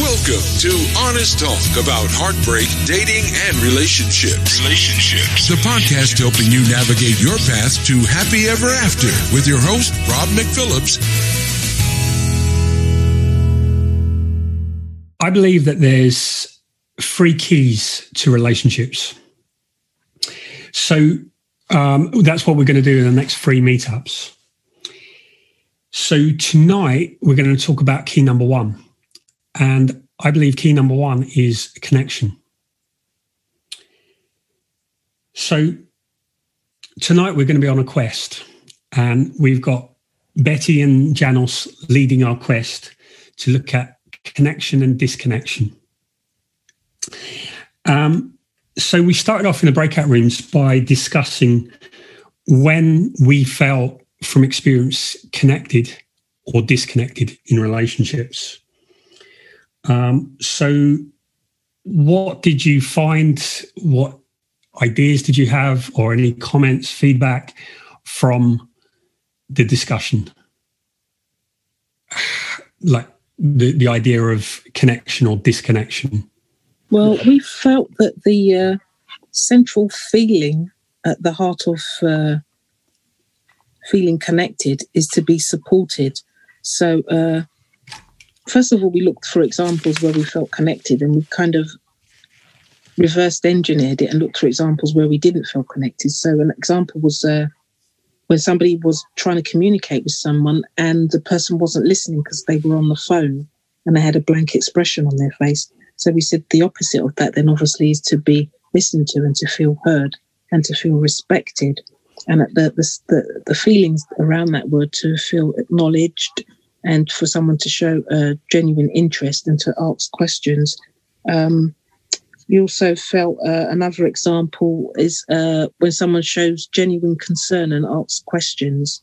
Welcome to Honest Talk about heartbreak, dating, and relationships. Relationships. The podcast helping you navigate your path to happy ever after with your host, Rob McPhillips. I believe that there's three keys to relationships. So um, that's what we're going to do in the next three meetups. So tonight we're going to talk about key number one. And I believe key number one is connection. So tonight we're going to be on a quest, and we've got Betty and Janos leading our quest to look at connection and disconnection. Um, so we started off in the breakout rooms by discussing when we felt from experience connected or disconnected in relationships. Um, so, what did you find? What ideas did you have, or any comments, feedback from the discussion? Like the, the idea of connection or disconnection? Well, we felt that the uh, central feeling at the heart of uh, feeling connected is to be supported. So, uh, first of all, we looked for examples where we felt connected and we kind of reversed engineered it and looked for examples where we didn't feel connected. So, an example was uh, when somebody was trying to communicate with someone and the person wasn't listening because they were on the phone and they had a blank expression on their face. So, we said the opposite of that then obviously is to be listened to and to feel heard and to feel respected. And the, the, the, the feelings around that were to feel acknowledged, and for someone to show a genuine interest and to ask questions. Um, also felt uh, another example is uh, when someone shows genuine concern and asks questions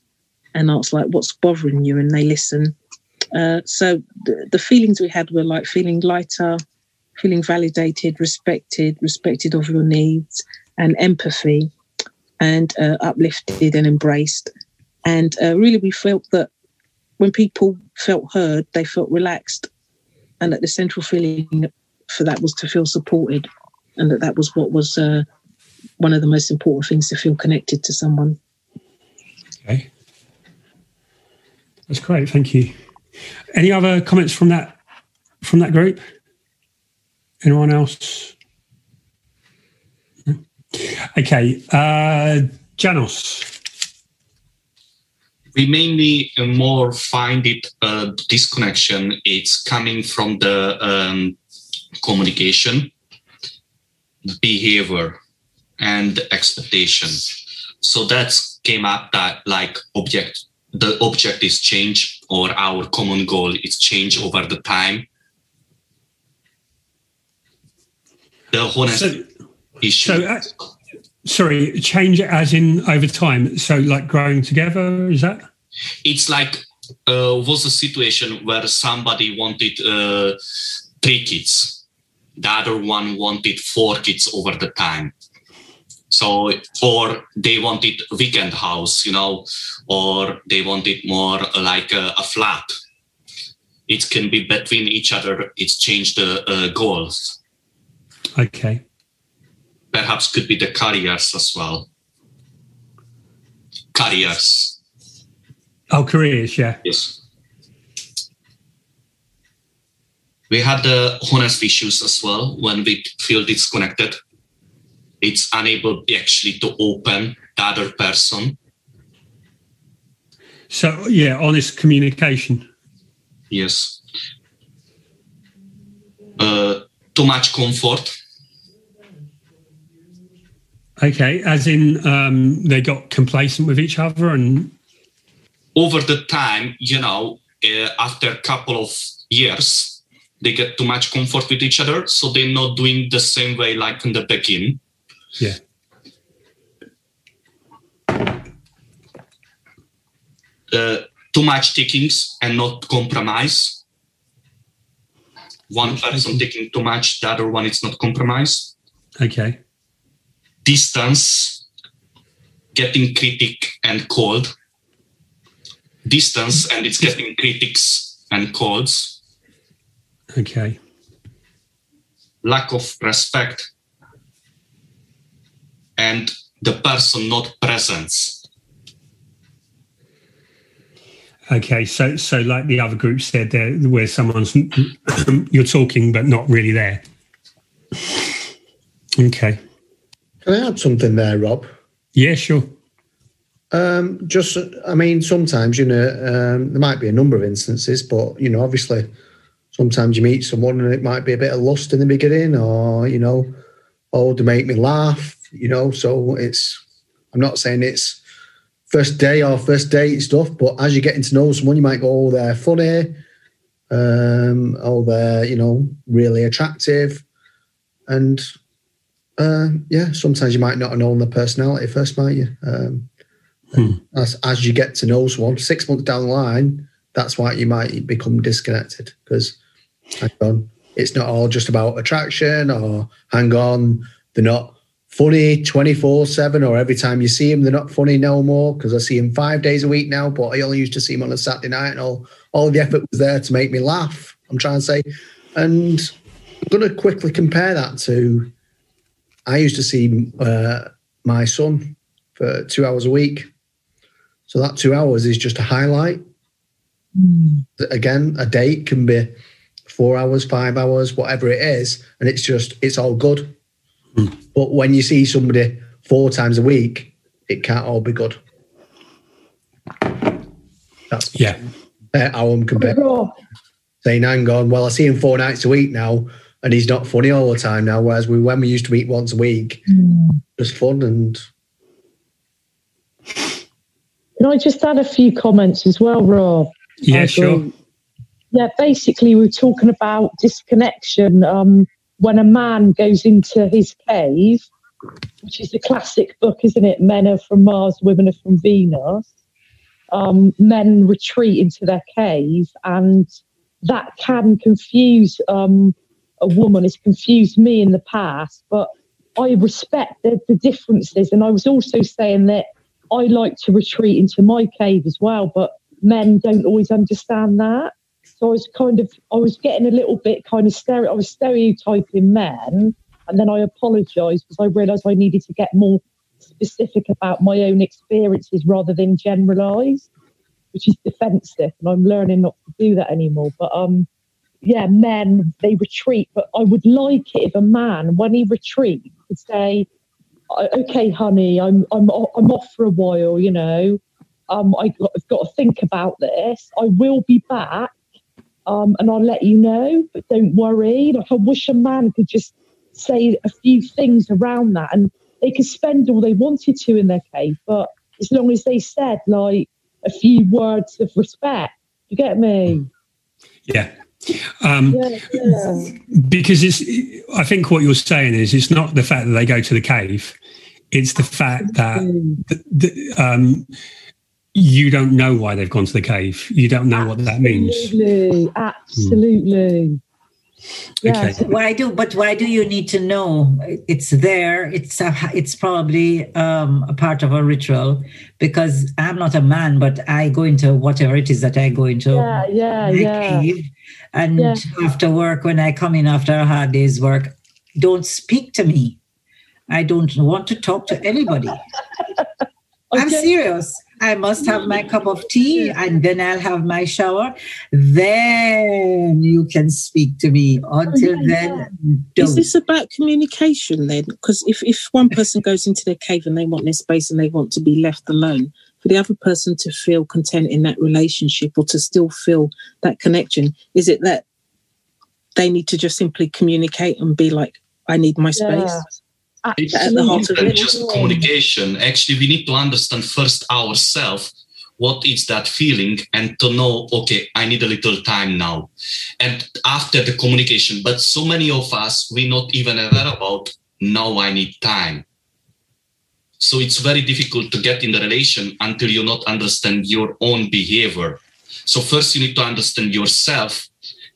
and asks like what's bothering you and they listen uh, so the, the, feelings we had were like feeling lighter feeling validated respected respected of your needs and empathy and uh, uplifted and embraced and uh, really we felt that when people felt heard, they felt relaxed, and that the central feeling for that was to feel supported, and that that was what was uh, one of the most important things to feel connected to someone. Okay, that's great. Thank you. Any other comments from that from that group? Anyone else? Okay, uh, Janos we mainly uh, more find it uh, disconnection. It's coming from the um, communication behavior and expectation. So that came up that like object the object is change or our common goal is change over the time. The honest so, issue. so, uh, Sorry, change it as in over time. So, like growing together, is that? It's like uh, was a situation where somebody wanted uh, three kids, the other one wanted four kids over the time. So, or they wanted weekend house, you know, or they wanted more like a, a flat. It can be between each other. It's changed the uh, goals. Okay perhaps could be the carriers as well. Carriers. Oh, careers, yeah. Yes. We had the honest issues as well when we feel disconnected. It's unable actually to open the other person. So, yeah, honest communication. Yes. Uh, too much comfort Okay, as in um, they got complacent with each other and. Over the time, you know, uh, after a couple of years, they get too much comfort with each other, so they're not doing the same way like in the beginning. Yeah. Uh, too much takings and not compromise. One person taking too much, the other one is not compromise. Okay distance, getting critic and cold, distance, and it's getting critics and colds. Okay. Lack of respect and the person not presence. Okay, so so like the other group said, there where someone's you're talking but not really there. Okay. Can I add something there, Rob? Yeah, sure. Um, just, I mean, sometimes you know um, there might be a number of instances, but you know, obviously, sometimes you meet someone and it might be a bit of lust in the beginning, or you know, oh, to make me laugh, you know. So it's, I'm not saying it's first day or first date stuff, but as you're getting to know someone, you might go, oh, they're funny, um, oh, they're you know really attractive, and uh, yeah, sometimes you might not have known the personality first, might you? Um, hmm. as, as you get to know someone, six months down the line, that's why you might become disconnected because it's not all just about attraction or hang on, they're not funny 24 7 or every time you see him they're not funny no more because I see him five days a week now, but I only used to see him on a Saturday night and all, all the effort was there to make me laugh. I'm trying to say. And I'm going to quickly compare that to I used to see uh, my son for two hours a week. So that two hours is just a highlight. Mm. Again, a date can be four hours, five hours, whatever it is, and it's just it's all good. Mm. But when you see somebody four times a week, it can't all be good. That's yeah. How I'm comparing. Saying, hang on, well, I see him four nights a week now and he's not funny all the time now. Whereas we, when we used to meet once a week, mm. it was fun. And can I just add a few comments as well, Rob? Yeah, sure. Yeah, basically, we're talking about disconnection. Um, when a man goes into his cave, which is the classic book, isn't it? Men are from Mars, women are from Venus. Um, men retreat into their cave, and that can confuse um, a woman has confused me in the past, but I respect the, the differences. And I was also saying that I like to retreat into my cave as well, but men don't always understand that. So I was kind of, I was getting a little bit kind of stereo, I was stereotyping men. And then I apologized because I realized I needed to get more specific about my own experiences rather than generalize, which is defensive. And I'm learning not to do that anymore. But um, yeah, men they retreat, but I would like it if a man, when he retreats, could say, "Okay, honey, I'm I'm I'm off for a while. You know, um, I I've got to think about this. I will be back, um, and I'll let you know. But don't worry. Like I wish a man could just say a few things around that, and they could spend all they wanted to in their cave, but as long as they said like a few words of respect, you get me? Yeah, um, yeah, yeah. Because it's, I think what you're saying is it's not the fact that they go to the cave, it's the fact that the, the, um, you don't know why they've gone to the cave. You don't know absolutely, what that means. Absolutely, absolutely. Okay. why do? But why do you need to know? It's there. It's a, It's probably um, a part of a ritual because I'm not a man, but I go into whatever it is that I go into. Yeah, yeah, yeah. Cave, and yeah. after work, when I come in after a hard day's work, don't speak to me. I don't want to talk to anybody. okay. I'm serious. I must have my cup of tea and then I'll have my shower. Then you can speak to me. Until oh, yeah, then, don't. Is this about communication then? Because if, if one person goes into their cave and they want their space and they want to be left alone, for the other person to feel content in that relationship or to still feel that connection, is it that they need to just simply communicate and be like, I need my space? Yeah. It's at the heart of it. just communication. Actually, we need to understand first ourselves what is that feeling and to know okay i need a little time now and after the communication but so many of us we not even aware about now i need time so it's very difficult to get in the relation until you not understand your own behavior so first you need to understand yourself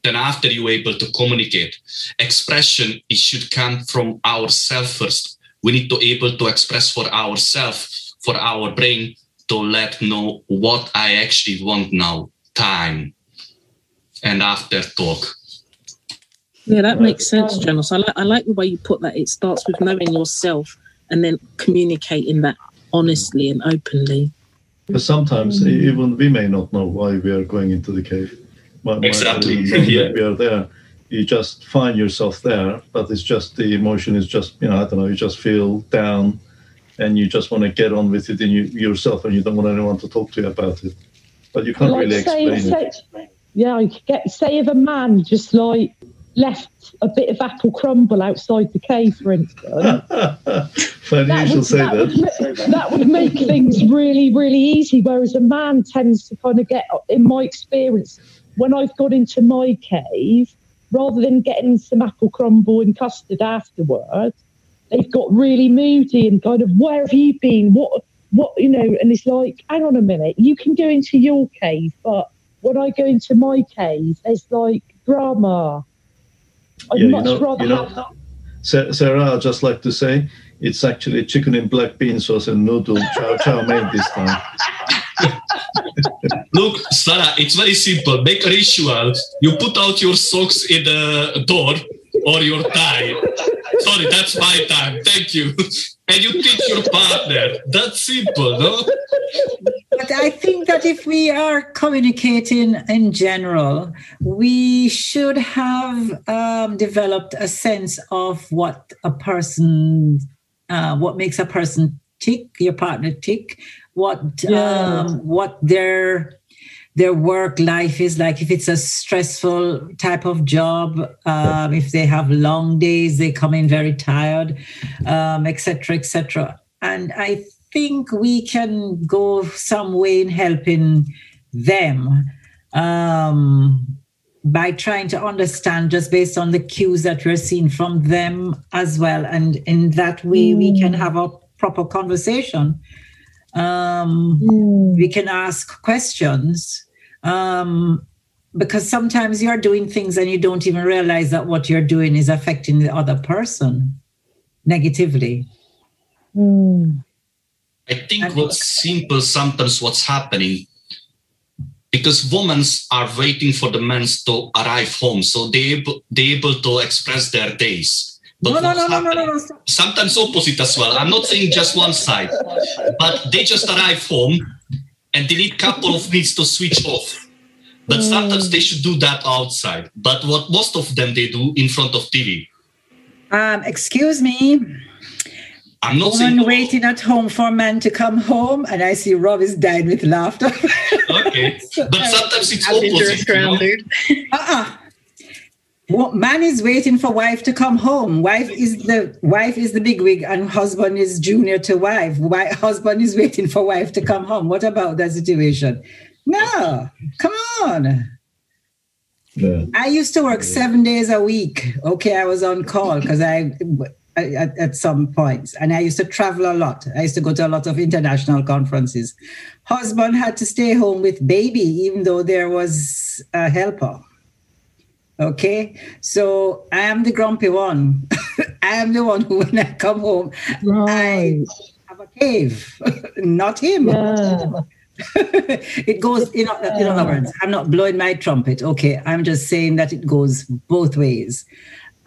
then after you're able to communicate expression it should come from ourselves first we need to able to express for ourselves for our brain to let know what i actually want now time and after talk Yeah, that makes sense, Jonas. I like I like the way you put that. It starts with knowing yourself and then communicating that honestly and openly. But sometimes even we may not know why we are going into the cave. Why, exactly. yeah. We are there. You just find yourself there, but it's just the emotion is just you know I don't know. You just feel down, and you just want to get on with it in you, yourself, and you don't want anyone to talk to you about it. But you can't like really say, explain say, it. Yeah, I get say if a man just like left a bit of apple crumble outside the cave, for instance. Funny that you would, say that. That would, that would make things really, really easy. Whereas a man tends to kind of get, in my experience, when I've got into my cave, rather than getting some apple crumble and custard afterwards, they've got really moody and kind of, where have you been? What, what, you know, and it's like, hang on a minute, you can go into your cave, but when I go into my cave, there's like drama I'd yeah, much you know, rather you know, have Sarah, I'd just like to say it's actually chicken and black bean sauce and noodle chow chow mein this time. Look, Sarah, it's very simple. Make a ritual. You put out your socks in the door or your tie. Sorry, that's my time. Thank you. And you teach your partner. That's simple, no? But I think that if we are communicating in general, we should have um, developed a sense of what a person, uh, what makes a person tick, your partner tick, what yeah. um, what their their work life is like if it's a stressful type of job um, if they have long days they come in very tired um, etc etc and i think we can go some way in helping them um, by trying to understand just based on the cues that we're seeing from them as well and in that way mm. we can mm. have a proper conversation um, mm. we can ask questions um, because sometimes you're doing things and you don't even realize that what you're doing is affecting the other person negatively. Mm. I think and what's simple sometimes what's happening because women are waiting for the men to arrive home so they able, they able to express their days but no, no, no, no, no, no, no. sometimes opposite as well i'm not saying just one side but they just arrive home and they need couple of minutes to switch off. But mm. sometimes they should do that outside. But what most of them they do in front of TV. Um, excuse me. I'm not Woman waiting at home for a man to come home, and I see Rob is dying with laughter. okay, but sometimes it's opposite. You know? uh-uh. Man is waiting for wife to come home. Wife is the wife is the big wig, and husband is junior to wife. wife. Husband is waiting for wife to come home. What about that situation? No, come on. Yeah. I used to work seven days a week. Okay, I was on call because I, I at, some points, and I used to travel a lot. I used to go to a lot of international conferences. Husband had to stay home with baby, even though there was a helper. Okay, so I am the grumpy one. I am the one who, when I come home, right. I have a cave, not him. Yeah. it goes, you know, in other words, I'm not blowing my trumpet. Okay, I'm just saying that it goes both ways.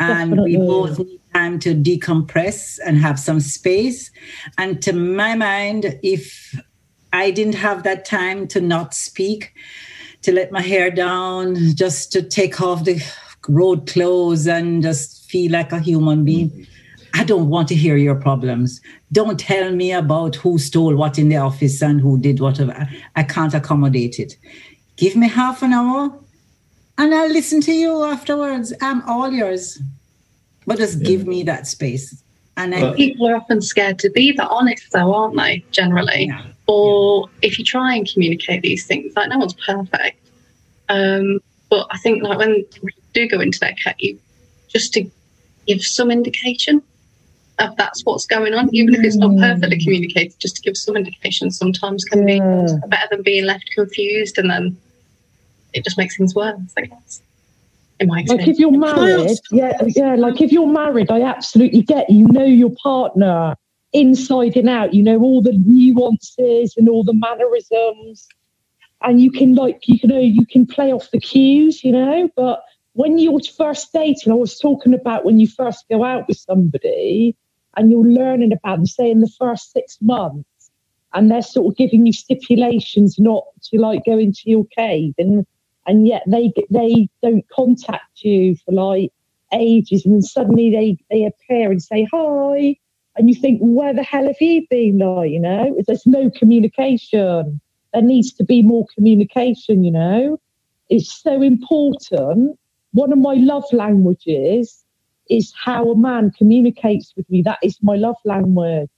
And Definitely. we both need time to decompress and have some space. And to my mind, if I didn't have that time to not speak, to let my hair down, just to take off the road clothes and just feel like a human being. I don't want to hear your problems. Don't tell me about who stole what in the office and who did whatever. I can't accommodate it. Give me half an hour and I'll listen to you afterwards. I'm all yours. But just yeah. give me that space. And I, people are often scared to be that honest, though, aren't they? Generally, yeah. Or yeah. if you try and communicate these things, like no one's perfect. Um, but I think like when we do go into that cave, just to give some indication of that's what's going on, even if it's not perfectly communicated, just to give some indication sometimes can be better than being left confused and then it just makes things worse, I guess like if you're married, yeah, yeah, like if you're married, I absolutely get you know your partner inside and out. You know all the nuances and all the mannerisms, and you can like you know you can play off the cues, you know. But when you're first dating, I was talking about when you first go out with somebody and you're learning about them, say in the first six months, and they're sort of giving you stipulations not to like go into your cave, and and yet they they don't contact you for like ages, and then suddenly they they appear and say hi, and you think, where the hell have you been? Like, you know, there's no communication. There needs to be more communication. You know, it's so important. One of my love languages is how a man communicates with me. That is my love language.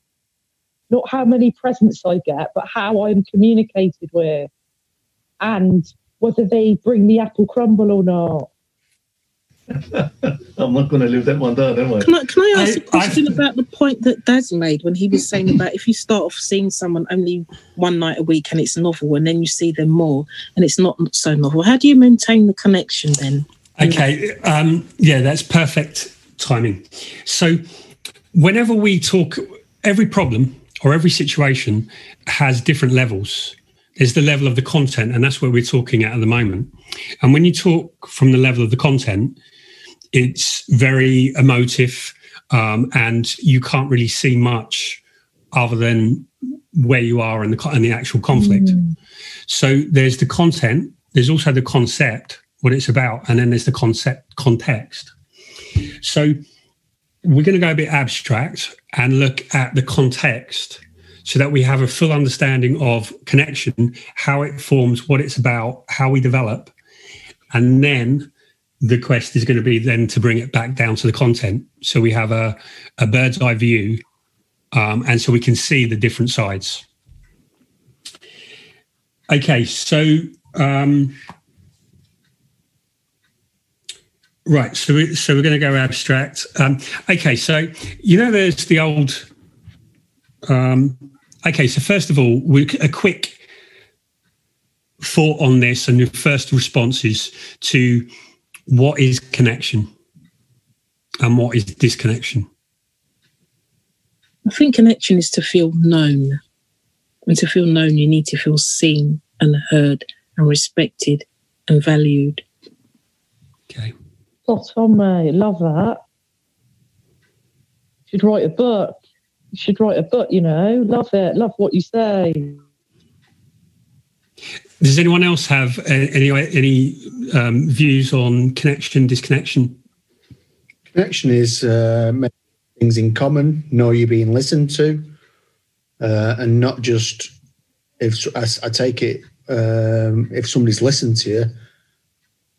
Not how many presents I get, but how I'm communicated with. And whether they bring the apple crumble or not. I'm not going to leave that one down, am I? Can I, can I ask I- a question I- about the point that Daz made when he was saying about if you start off seeing someone only one night a week and it's novel, and then you see them more and it's not so novel? How do you maintain the connection then? Okay. Um, yeah, that's perfect timing. So, whenever we talk, every problem or every situation has different levels. There's the level of the content, and that's where we're talking at at the moment. And when you talk from the level of the content, it's very emotive, um, and you can't really see much other than where you are and the, and the actual conflict. So there's the content, there's also the concept, what it's about, and then there's the concept context. So we're going to go a bit abstract and look at the context so that we have a full understanding of connection, how it forms, what it's about, how we develop. And then the quest is going to be then to bring it back down to the content. So we have a, a bird's eye view um, and so we can see the different sides. Okay, so um, right, so we, so we're going to go abstract. Um, okay, so you know, there's the old. Um, okay, so first of all, we, a quick thought on this and your first responses to what is connection and what is disconnection. I think connection is to feel known. And to feel known, you need to feel seen and heard and respected and valued. Okay. Spot on, mate. Love that. You should write a book. You should write a book, you know. Love it. Love what you say. Does anyone else have uh, any any um, views on connection, disconnection? Connection is uh, things in common, know you're being listened to, uh, and not just if I, I take it um, if somebody's listened to you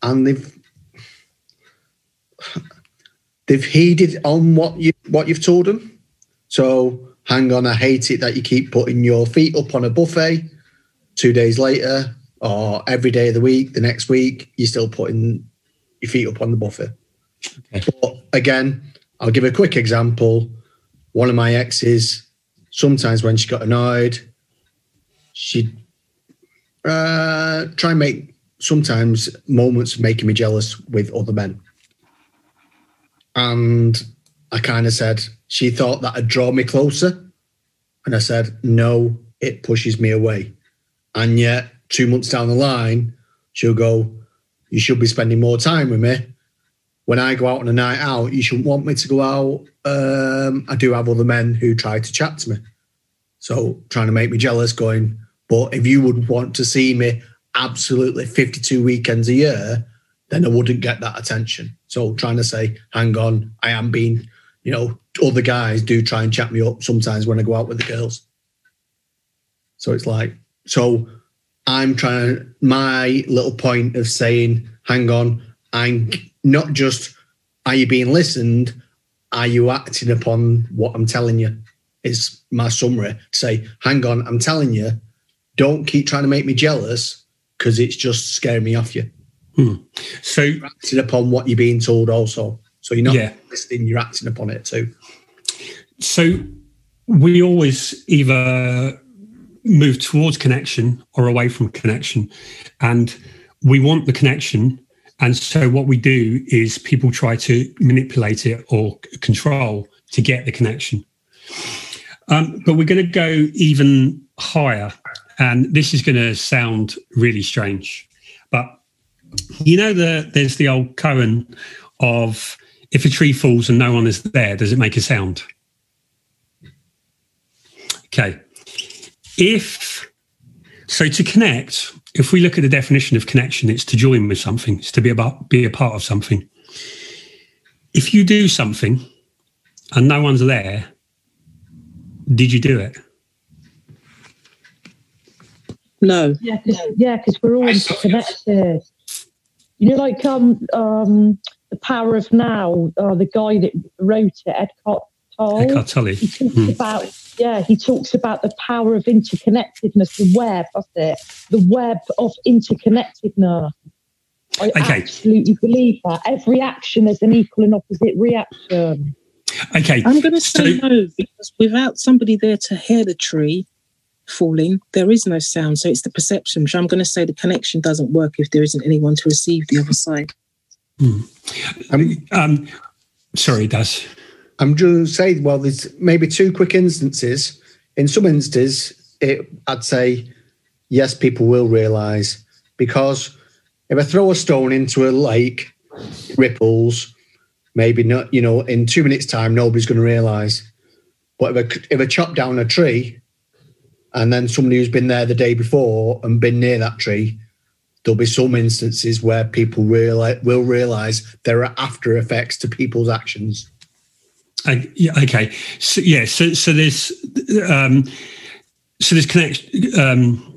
and they've they've heeded on what you what you've told them. So hang on, I hate it that you keep putting your feet up on a buffet. Two days later, or every day of the week, the next week, you're still putting your feet up on the buffet. But again, I'll give a quick example. One of my exes, sometimes when she got annoyed, she'd uh, try and make sometimes moments of making me jealous with other men. And I kind of said, she thought that'd draw me closer. And I said, no, it pushes me away. And yet, two months down the line, she'll go, you should be spending more time with me when I go out on a night out, you shouldn't want me to go out. Um, I do have other men who try to chat to me. So trying to make me jealous, going, but if you would want to see me absolutely 52 weekends a year, then I wouldn't get that attention. So trying to say, hang on, I am being, you know, other guys do try and chat me up sometimes when I go out with the girls. So it's like, so I'm trying my little point of saying, hang on, I'm not just are you being listened, are you acting upon what I'm telling you? Is my summary to say, hang on, I'm telling you, don't keep trying to make me jealous because it's just scaring me off you. Hmm. So You're acting upon what you're being told also. So you're not Yeah. listening, you're acting upon it too. so we always either move towards connection or away from connection and we want the connection and so what we do is people try to manipulate it or control to get the connection um, but we're going to go even higher and this is going to sound really strange but you know the there's the old koan of if a tree falls and no one is there, does it make a sound? Okay. If so to connect, if we look at the definition of connection, it's to join with something, it's to be about be a part of something. If you do something and no one's there, did you do it? No. Yeah, cause, yeah, because we're all connected You know, like um, um, the Power of Now. Uh, the guy that wrote it, Eckhart Tolle. Eckhart Tolle. He talks Hmm. about yeah, he talks about the power of interconnectedness, the web. That's it, the web of interconnectedness. I Okay. absolutely believe that. Every action is an equal and opposite reaction. Okay. I'm going to say So- no because without somebody there to hear the tree falling, there is no sound. So it's the perception. So I'm going to say the connection doesn't work if there isn't anyone to receive the other side. Um, sorry, Daz. I'm just saying, well, there's maybe two quick instances. In some instances, it, I'd say, yes, people will realise because if I throw a stone into a lake, ripples, maybe not, you know, in two minutes' time, nobody's going to realise. But if I, if I chop down a tree and then somebody who's been there the day before and been near that tree, there'll be some instances where people will realise there are after effects to people's actions. Yeah, okay. So, yeah. So, so there's um, so there's connection. Um,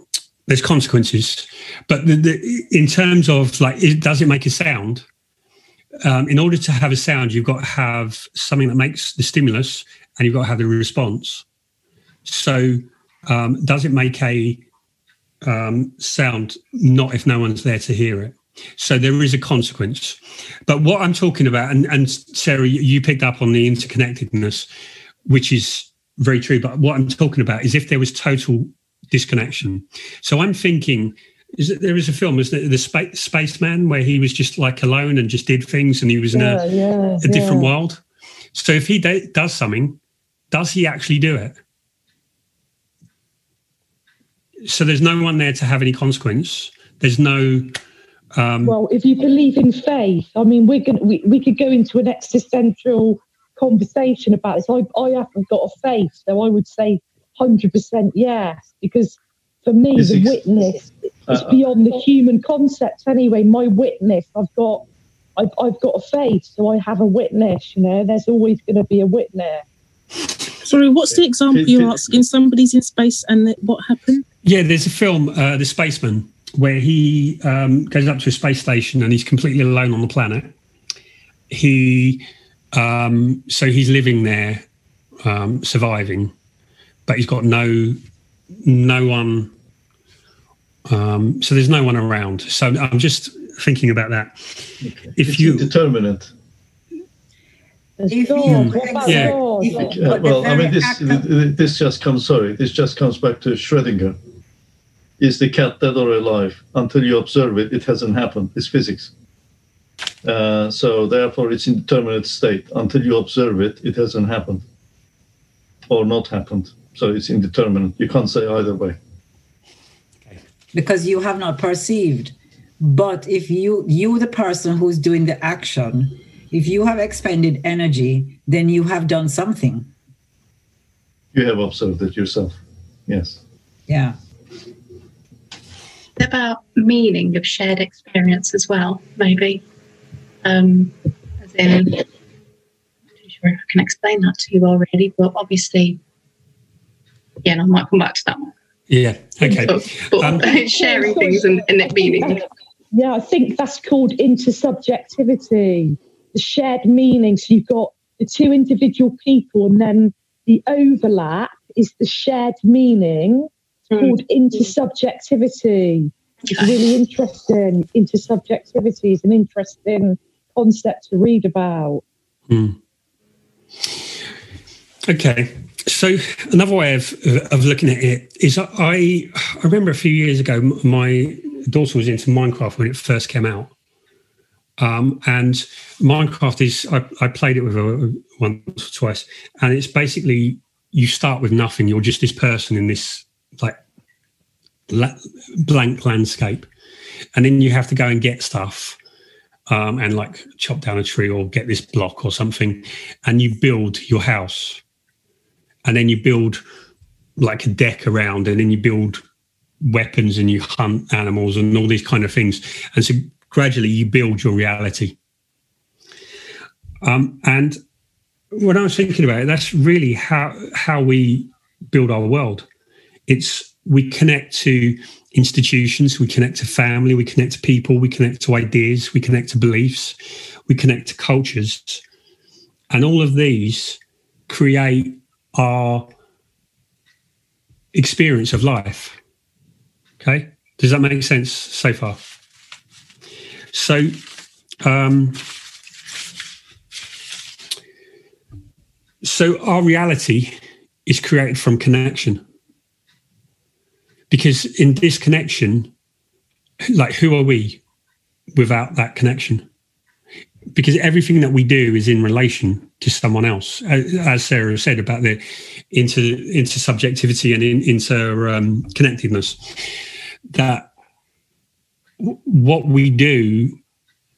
there's consequences, but the, the, in terms of like, it, does it make a sound? Um, in order to have a sound, you've got to have something that makes the stimulus, and you've got to have the response. So, um, does it make a um, sound? Not if no one's there to hear it. So there is a consequence. But what I'm talking about, and, and Sarah, you- picked up on the interconnectedness, which is very true. But what I'm talking about is if there was total disconnection. So I'm thinking, is that there is a film, is the, the Spa- Spaceman, where he was just like alone and just did things, and he was in Yeah, a, yeah, a different yeah. world. So if he da- does something, does he actually do it? So there's no one there to have any consequence. There's no. Um, Well, if you believe in faith, I mean, we're gonna, we, we could go into an existential conversation about this. I, I haven't got a faith, so I would say 100% yes, because for me, Is the ex- witness is Uh, beyond the human concept anyway. My witness, I've got. I've, I've got a faith, so I have a witness. You know, there's always going to be a witness. Sorry, what's the example you're did- asking? Somebody's in space and what happened? Yeah, there's a film, uh, The Spaceman, where he um, goes up to a space station and he's completely alone on the planet. He, um, so he's living there, um, surviving, but he's got no, no one. Um, so there's no one around. So I'm just thinking about that. If it's you, indeterminate. There's If you What Yeah. If- Yeah, But well, I mean, this this just comes. Sorry, this just comes back to Schrödinger. Is the cat dead or alive? Until you observe it, it hasn't happened. It's physics. Uh, so therefore, it's indeterminate state. Until you observe it, it hasn't happened, or not happened. So it's indeterminate. You can't say either way. because you have not perceived. But if you you the person who's doing the action, if you have expended energy, then you have done something. You have observed it yourself. Yes. Yeah. It's about meaning of shared experience as well, maybe. Um, as in, I'm not too sure if I can explain that to you already, but obviously, yeah, and I might come back to that one. yeah, okay. But, but Um, sharing things and, and it meaning. Yeah, I think that's called intersubjectivity, the shared meaning. So you've got the two individual people, and then the overlap is the shared meaning. It's Mm. called intersubjectivity. It's really interesting. Intersubjectivity is an interesting concept to read about. Okay. So another way of of looking at it is I I remember a few years ago my daughter was into Minecraft when it first came out, um, and Minecraft is I, I played it with her once or twice, and it's basically you start with nothing. You're just this person in this like la- blank landscape, and then you have to go and get stuff um, and like chop down a tree or get this block or something, and you build your house, and then you build like a deck around, and then you build weapons and you hunt animals and all these kind of things, and so gradually you build your reality. Um, and when I was thinking about it, that's really how how we build our world. It's we connect to institutions, we connect to family, we connect to people, we connect to ideas, we connect to beliefs, we connect to cultures. And all of these create our experience of life. Okay. Does that make sense so far? So, um, so our reality is created from connection because in disconnection like who are we without that connection? Because everything that we do is in relation to someone else. As sarah said about the inter intersubjectivity and in, inter um, connectedness that what we do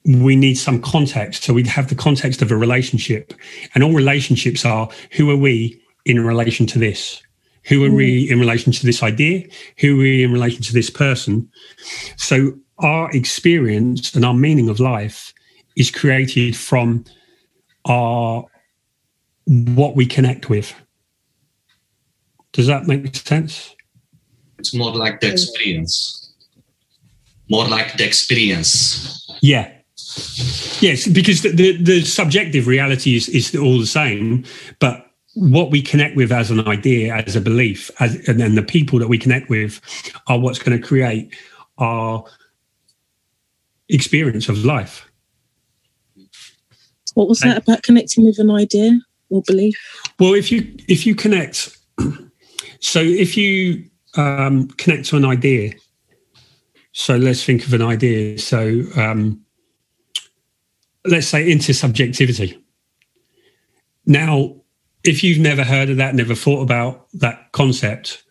we need some context. So we have the context of a relationship and all relationships are who are we in relation to this who are we mm. in relation to this idea? Who are we in relation to this person? So our experience and our meaning of life is created from our what we connect with. Does that make sense? It's more like the experience. More like the experience. Yeah. Yes, because the, the, the subjective reality is, is all the same, but what we connect with as an idea, as a belief, as, and then the people that we connect with are what's going to create our experience of life. What was that about connecting with an idea or belief? Well, if you if you connect, so if you um, connect to an idea, so let's think of an idea. So um, let's say intersubjectivity. Now, if you've never heard of that, never thought about that concept,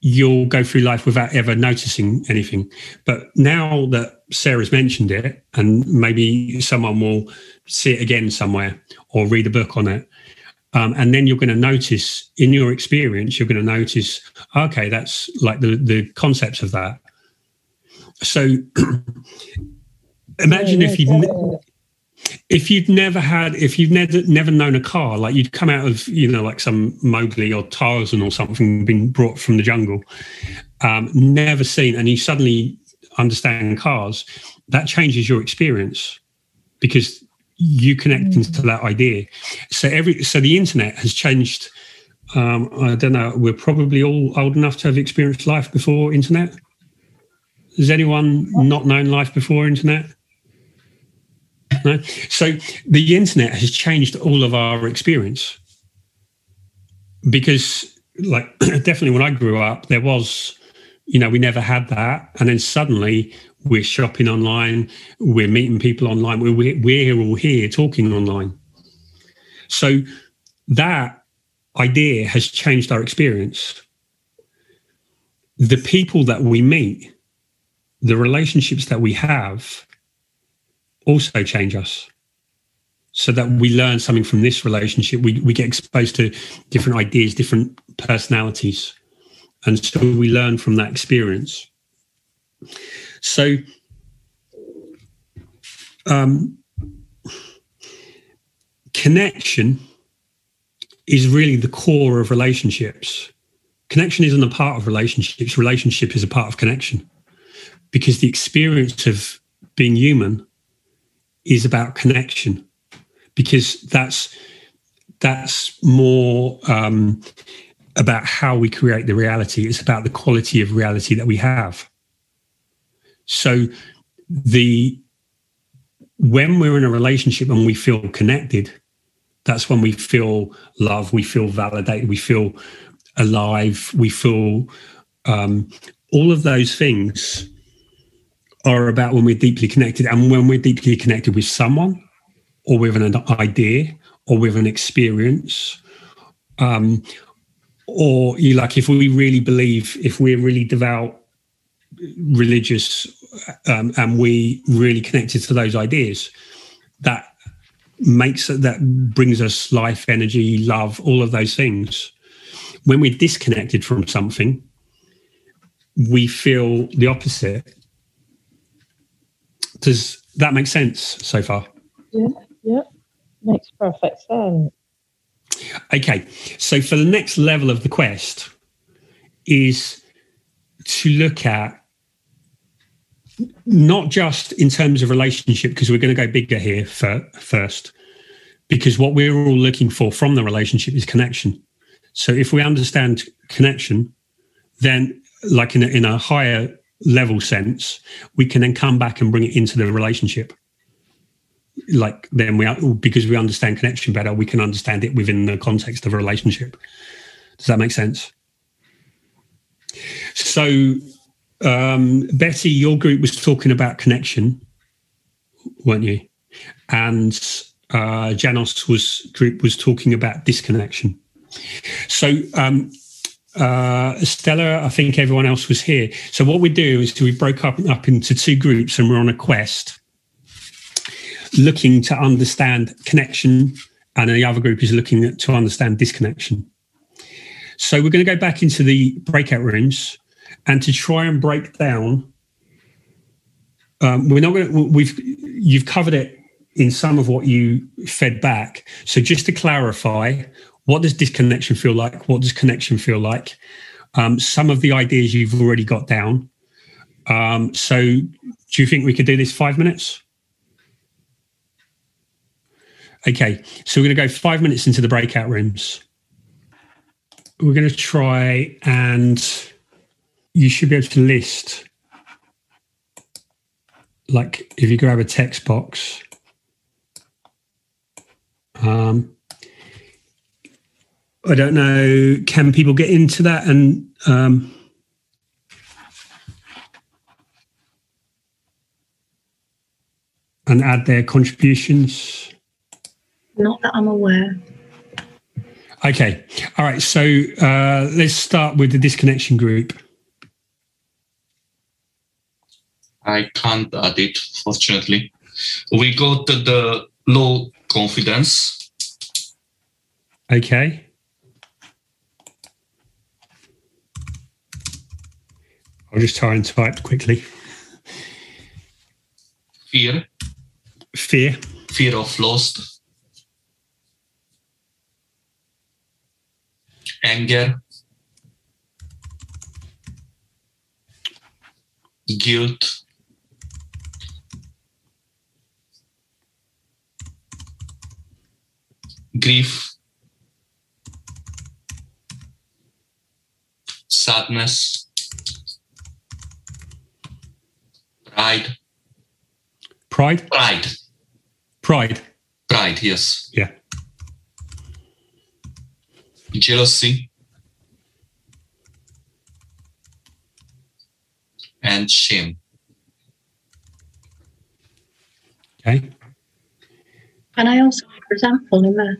you'll go through life without ever noticing anything. But now that Sarah's mentioned it, and maybe someone will see it again somewhere or read a book on it, um, and then you're going to notice in your experience, you're going to notice, okay, that's like the the concepts of that. So imagine if you if you'd never had if you've never never known a car like you'd come out of you know like some mowgli or tarzan or something being brought from the jungle um, never seen and you suddenly understand cars that changes your experience because you connect mm. into that idea. So every so the internet has changed um, i don't know we're probably all old enough to have experienced life before internet. Has anyone not known life before internet so the internet has changed all of our experience because, like, definitely when I grew up, there was, you know, we never had that, and then suddenly we're shopping online, we're meeting people online, we're we're all here talking online. So that idea has changed our experience. The people that we meet, the relationships that we have also change us so that we learn something from this relationship. We, we get exposed to different ideas different personalities and so we learn from that experience. So um, connection is really the core of relationships. Connection isn't a part of relationships. Relationship is a part of connection because the experience of being human is about connection because that's that's more um, about how we create the reality. It's about the quality of reality that we have. So the when we're in a relationship and we feel connected, that's when we feel love, we feel validated, we feel alive, we feel um, all of those things are about when we're deeply connected and when we're deeply connected with someone or with an idea or with an experience um, or you like if we really believe if we're really devout religious um, and we really connected to those ideas, that makes that brings us life, energy, love, all of those things. When we're disconnected from something, we feel the opposite. Does that make sense so far? Yeah, yeah, makes perfect sense. Okay, so for the next level of the quest is to look at not just in terms of relationship, because we're going to go bigger here for, first, because what we're all looking for from the relationship is connection. So if we understand connection, then like in a, in a higher level sense, we can then come back and bring it into the relationship. Like then we are, because we understand connection better, we can understand it within the context of a relationship. Does that make sense? So, um, Betty, your group was talking about connection, weren't you? And uh, Janos was group was talking about disconnection. So, um, uh, Stella, I think everyone else was here. So what we do is we broke up up into two groups, and we're on a quest, looking to understand connection, and the other group is looking at, to understand disconnection. So we're going to go back into the breakout rooms and to try and break down. Um, we're not going to. We've you've covered it in some of what you fed back. So just to clarify, what does disconnection feel like? What does connection feel like? Um, some of the ideas you've already got down. Um, so do you think we could do this five minutes? Okay, so we're going to go five minutes into the breakout rooms we're going to try and you should be able to list like if you grab a text box um, i don't know can people get into that and um, and add their contributions not that i'm aware Okay. All right. So uh, let's start with the disconnection group. I can't add it, fortunately. We got the low confidence. Okay. I'll just try and type quickly. Fear. Fear. Fear of lost. anger, guilt, grief, sadness, pride. Pride? Pride. Pride. Pride, yes. Yeah jealousy, and shame. Okay. And I also resentful in there.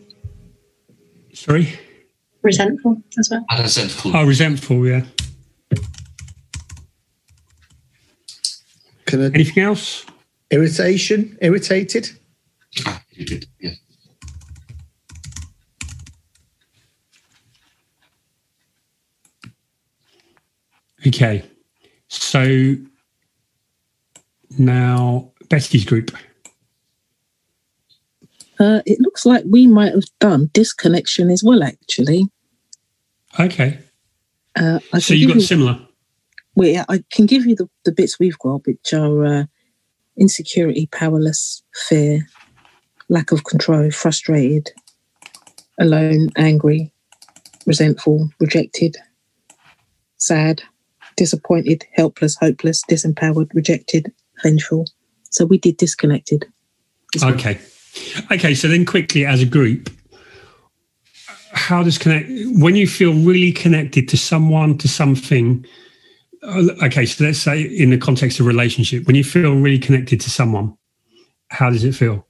Sorry? Resentful as well. Ah, resentful. Oh, resentful, yeah. Can I, Anything else? Irritation, irritated. Ah, you did, yeah. Okay. So now Betty's group. Uh, it looks like we might have done disconnection as well, actually. Okay. Uh, I so you give got similar. Yeah, I can give you the, the bits we've got, which are uh, insecurity, powerless, fear, lack of control, frustrated, alone, angry, resentful, rejected, sad, disappointed, helpless, hopeless, disempowered, rejected, vengeful. So we did disconnected. Okay. Okay. So then quickly as a group, how does connect when you feel really connected to someone, to something? Uh, Okay. So let's say in the context of relationship, when you feel really connected to someone, how does it feel?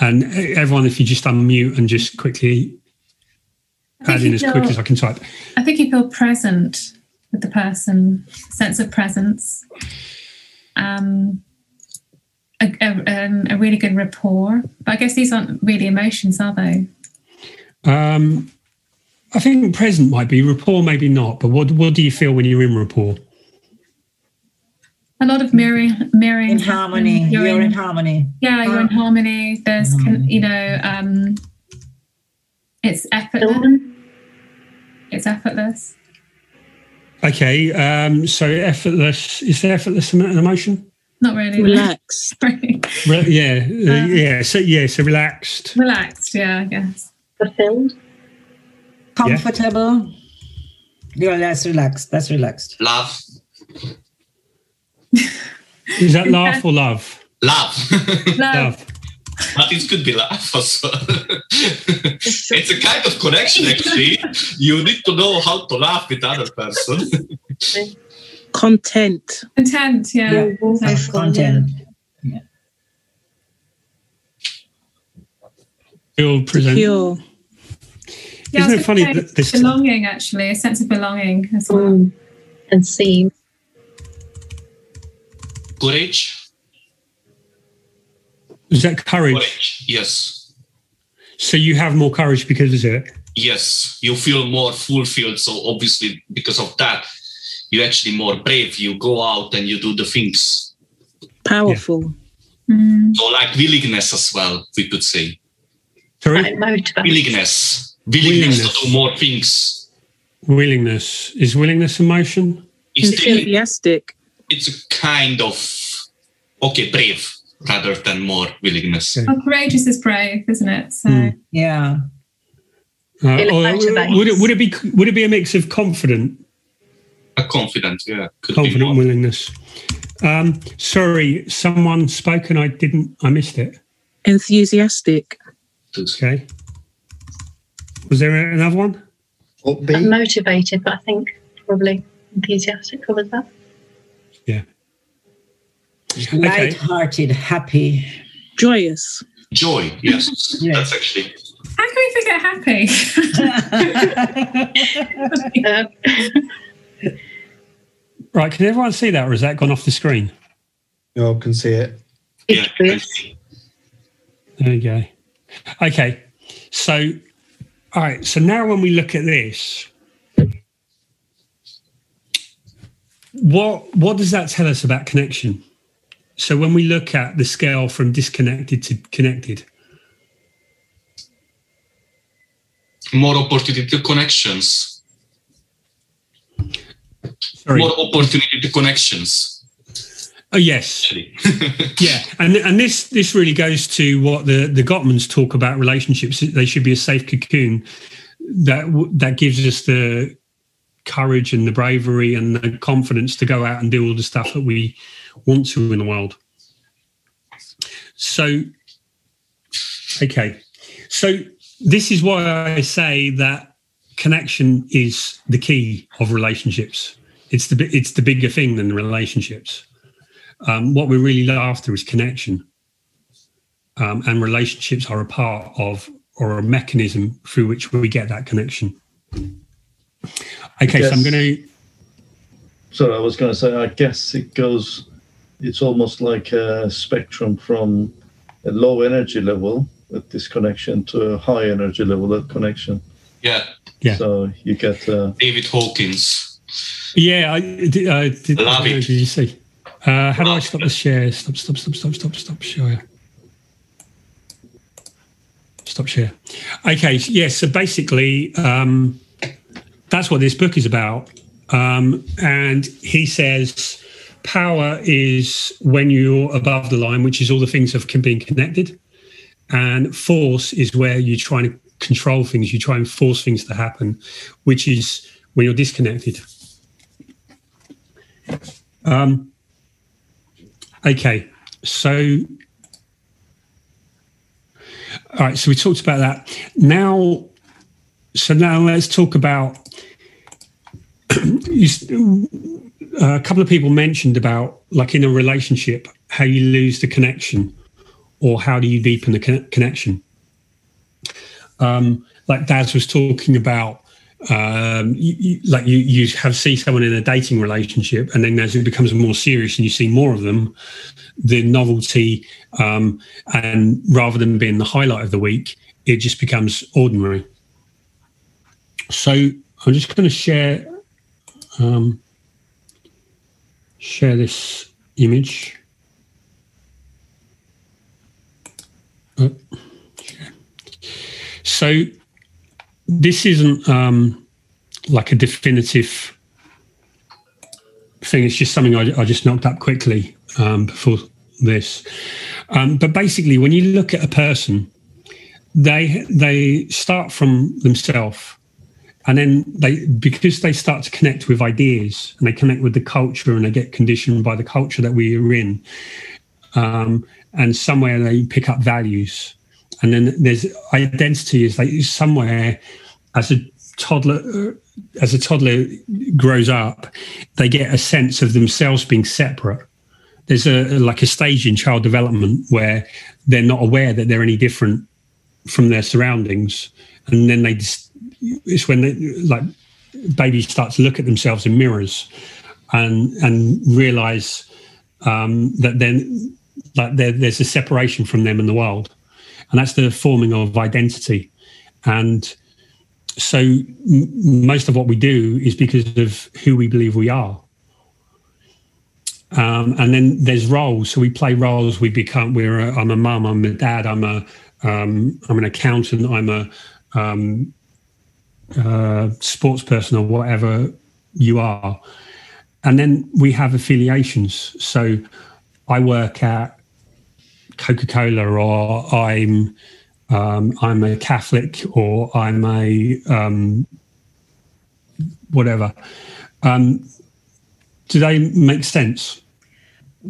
And everyone, if you just unmute and just quickly add in you as feel- quick as I can type. I think you feel present with the person, sense of presence, um, a, a, um, a really good rapport. But I guess these aren't really emotions, are they? Um, I think present might be rapport, maybe not. But what what do you feel when you're in rapport? A lot of mirroring, mirroring In harmony. You're, You're in, in harmony. yeah, you're in harmony. There's, con- you know, um, it's effortless. It's effortless. Okay, um, so effortless is there effortless an emotion? Not really. Relax. Sorry. Re- yeah, uh, Um, yeah, so yeah, so relaxed. Relaxed, yeah, I guess. Fulfilled. Comfortable. You're less relaxed. That's relaxed. Love. Is that laugh or love? Love. Love. Love. but it could be laugh also. it's a kind of connection actually. You need to know how to laugh with other person. Content. Content, yeah. Content. Feel present. Secure. Yeah, I Isn't was it funny that this- belonging actually, a sense of belonging as well. Mm. And seen. Courage. Is that courage? Courage. Yes. So you have more courage because of it. Yes. You feel more fulfilled. So obviously because of that, you're actually more brave. You go out and you do the things. Powerful. Mm. So like willingness as well, we could say. Sorry, Like motivate. Willingness. Willingness, Willingness. to do more things. willingness is willingness emotion. It's, the, Enthusiastic. it's a kind of okay, brave rather than more willingness. Okay. Oh, courageous is brave, isn't it? So Hmm. Yeah. Uh, It or would it would it be would it be a mix of confident A confident, yeah. Could confident more. willingness? Um, sorry, someone spoke and I didn't. I missed it. Enthusiastic. Okay. Was there another one? Upbeat. Motivated, but I think probably enthusiastic covers that. Yeah. Light-hearted, happy. Joyous. Joy, yes. Yes. That's actually how can we forget happy? Uh, Right. Can everyone see that, or has that gone off the screen? No, can see it. yeah. Yes. There you go. Okay. So, all right. So now when we look at this, what what does that tell us about connection? So when we look at the scale from disconnected to connected, More opportunity to connections. sorry. More opportunity to connections. Oh yes, yeah, and and this this really goes to what the the Gottmans talk about relationships. They should be a safe cocoon that that gives us the courage and the bravery and the confidence to go out and do all the stuff that we want to in the world. So, okay, so this is why I say that connection is the key of relationships. It's the it's the bigger thing than the relationships um, what we're really after is connection. Um, and relationships are a part of or a mechanism through which we get that connection. Okay, so I'm going to. Sorry, I was going to say, I guess it goes, it's almost like a spectrum from a low energy level at this connection to a high energy level of connection. yeah. Yeah. So you get, uh, David Hawkins. Yeah, I did. Uh, did, Love it. Did you see? Uh, how do I stop the share? Stop, stop, stop, stop, stop, stop share. Stop share. Okay, yes. yeah, so basically, um, that's what this book is about. Um, and he says power is when you're above the line, which is all the things of can being connected. And force is where you're trying to control things, you try and force things to happen, which is when you're disconnected. Um, okay, so all right, so we talked about that. Now, so now let's talk about. you, uh, a couple of people mentioned about like in a relationship how you lose the connection, or how do you deepen the con- connection. Um, like Daz was talking about, um, you, you, like you, you have see someone in a dating relationship, and then as it becomes more serious and you see more of them, the novelty um, and rather than being the highlight of the week, it just becomes ordinary. So I'm just going to share um, share this image. Oh, so this isn't um, like a definitive thing. It's just something I, I just knocked up quickly um, before this. Um, but basically, when you look at a person, they they start from themselves, and then they because they start to connect with ideas and they connect with the culture and they get conditioned by the culture that we are in, um, and somewhere they pick up values and then there's identity is like somewhere as a toddler as a toddler grows up they get a sense of themselves being separate. There's a like a stage in child development where they're not aware that they're any different from their surroundings. And then they just it's when they like babies start to look at themselves in mirrors and and realize um, that then like there's a separation from them in the world and that's the forming of identity. And so m- most of what we do is because of who we believe we are. Um, and then there's roles. So we play roles. We become. We're. A, I'm a mum. I'm a dad. I'm a. Um, I'm an accountant. I'm a um, uh, sports person or whatever you are. And then we have affiliations. So I work at Coca Cola or I'm um, I'm a Catholic or I'm a um, whatever. Um, do they make sense?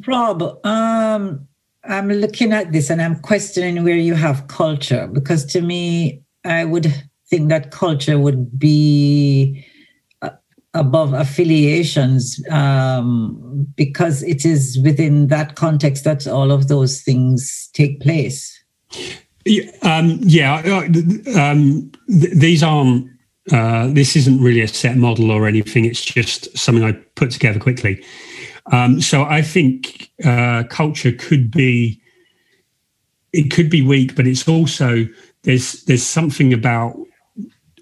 Rob, um, I'm looking at this and I'm questioning where you have culture because to me, I would think that culture would be above affiliations um, because it is within that context that all of those things take place. Um, yeah, um, th- these aren't. Uh, this isn't really a set model or anything. It's just something I put together quickly. Um, so I think uh, culture could be. It could be weak, but it's also there's there's something about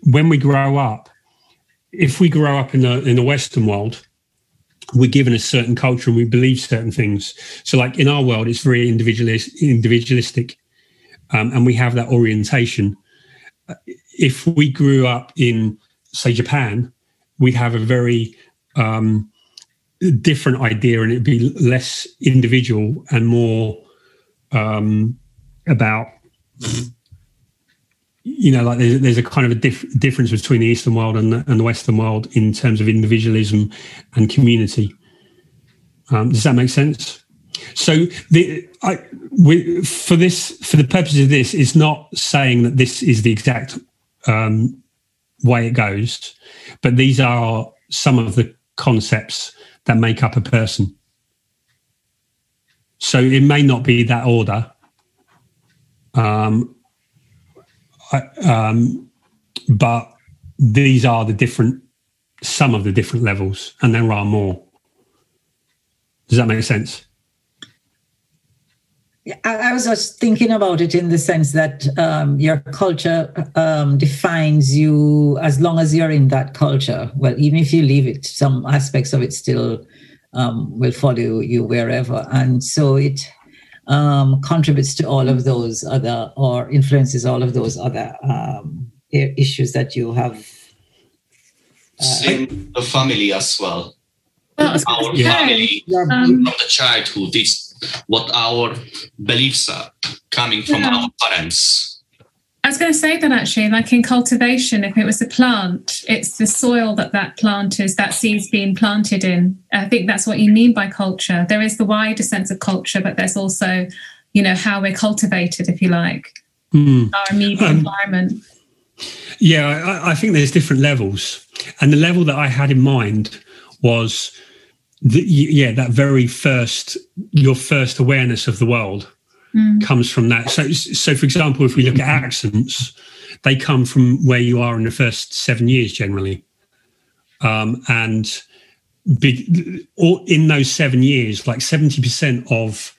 when we grow up if we grow up in the in the Western world, we're given a certain culture and we believe certain things. So, like in our world, it's very individualist, individualistic, um, and we have that orientation. If we grew up in, say, Japan, we'd have a very um, different idea, and it'd be less individual and more um, about you know, like there's, there's a kind of a dif- difference between the Eastern world and the, and the Western world in terms of individualism and community. Um, does that make sense? So the I, we, for this, for the purpose of this, it's not saying that this is the exact um, way it goes, but these are some of the concepts that make up a person. So it may not be that order, um, um, but these are the different, some of the different levels, and there are more. Does that make sense? Yeah, I, was just thinking about it in the sense that um, your culture um, defines you as long as you're in that culture. Well, even if you leave it, some aspects of it still um, will follow you wherever. And so it um, contributes to all of those other or influences all of those other um, issues that you have. Uh, Same the family as well. well our family um, from the childhood is what our beliefs are coming from yeah. our parents. I was going to say that actually, like in cultivation, if it was a plant, it's the soil that that plant is, that seed's being planted in. I think that's what you mean by culture. There is the wider sense of culture, but there's also, you know, how we're cultivated, if you like, mm. our immediate um, environment. Yeah, I, I, think there's different levels. And the level that I had in mind was, the, yeah, that very first, your first awareness of the world mm. comes from that. So, so for example, if we look at accents, they come from where you are in the first seven years generally. Um, and big, all, in those seven years, like 70% of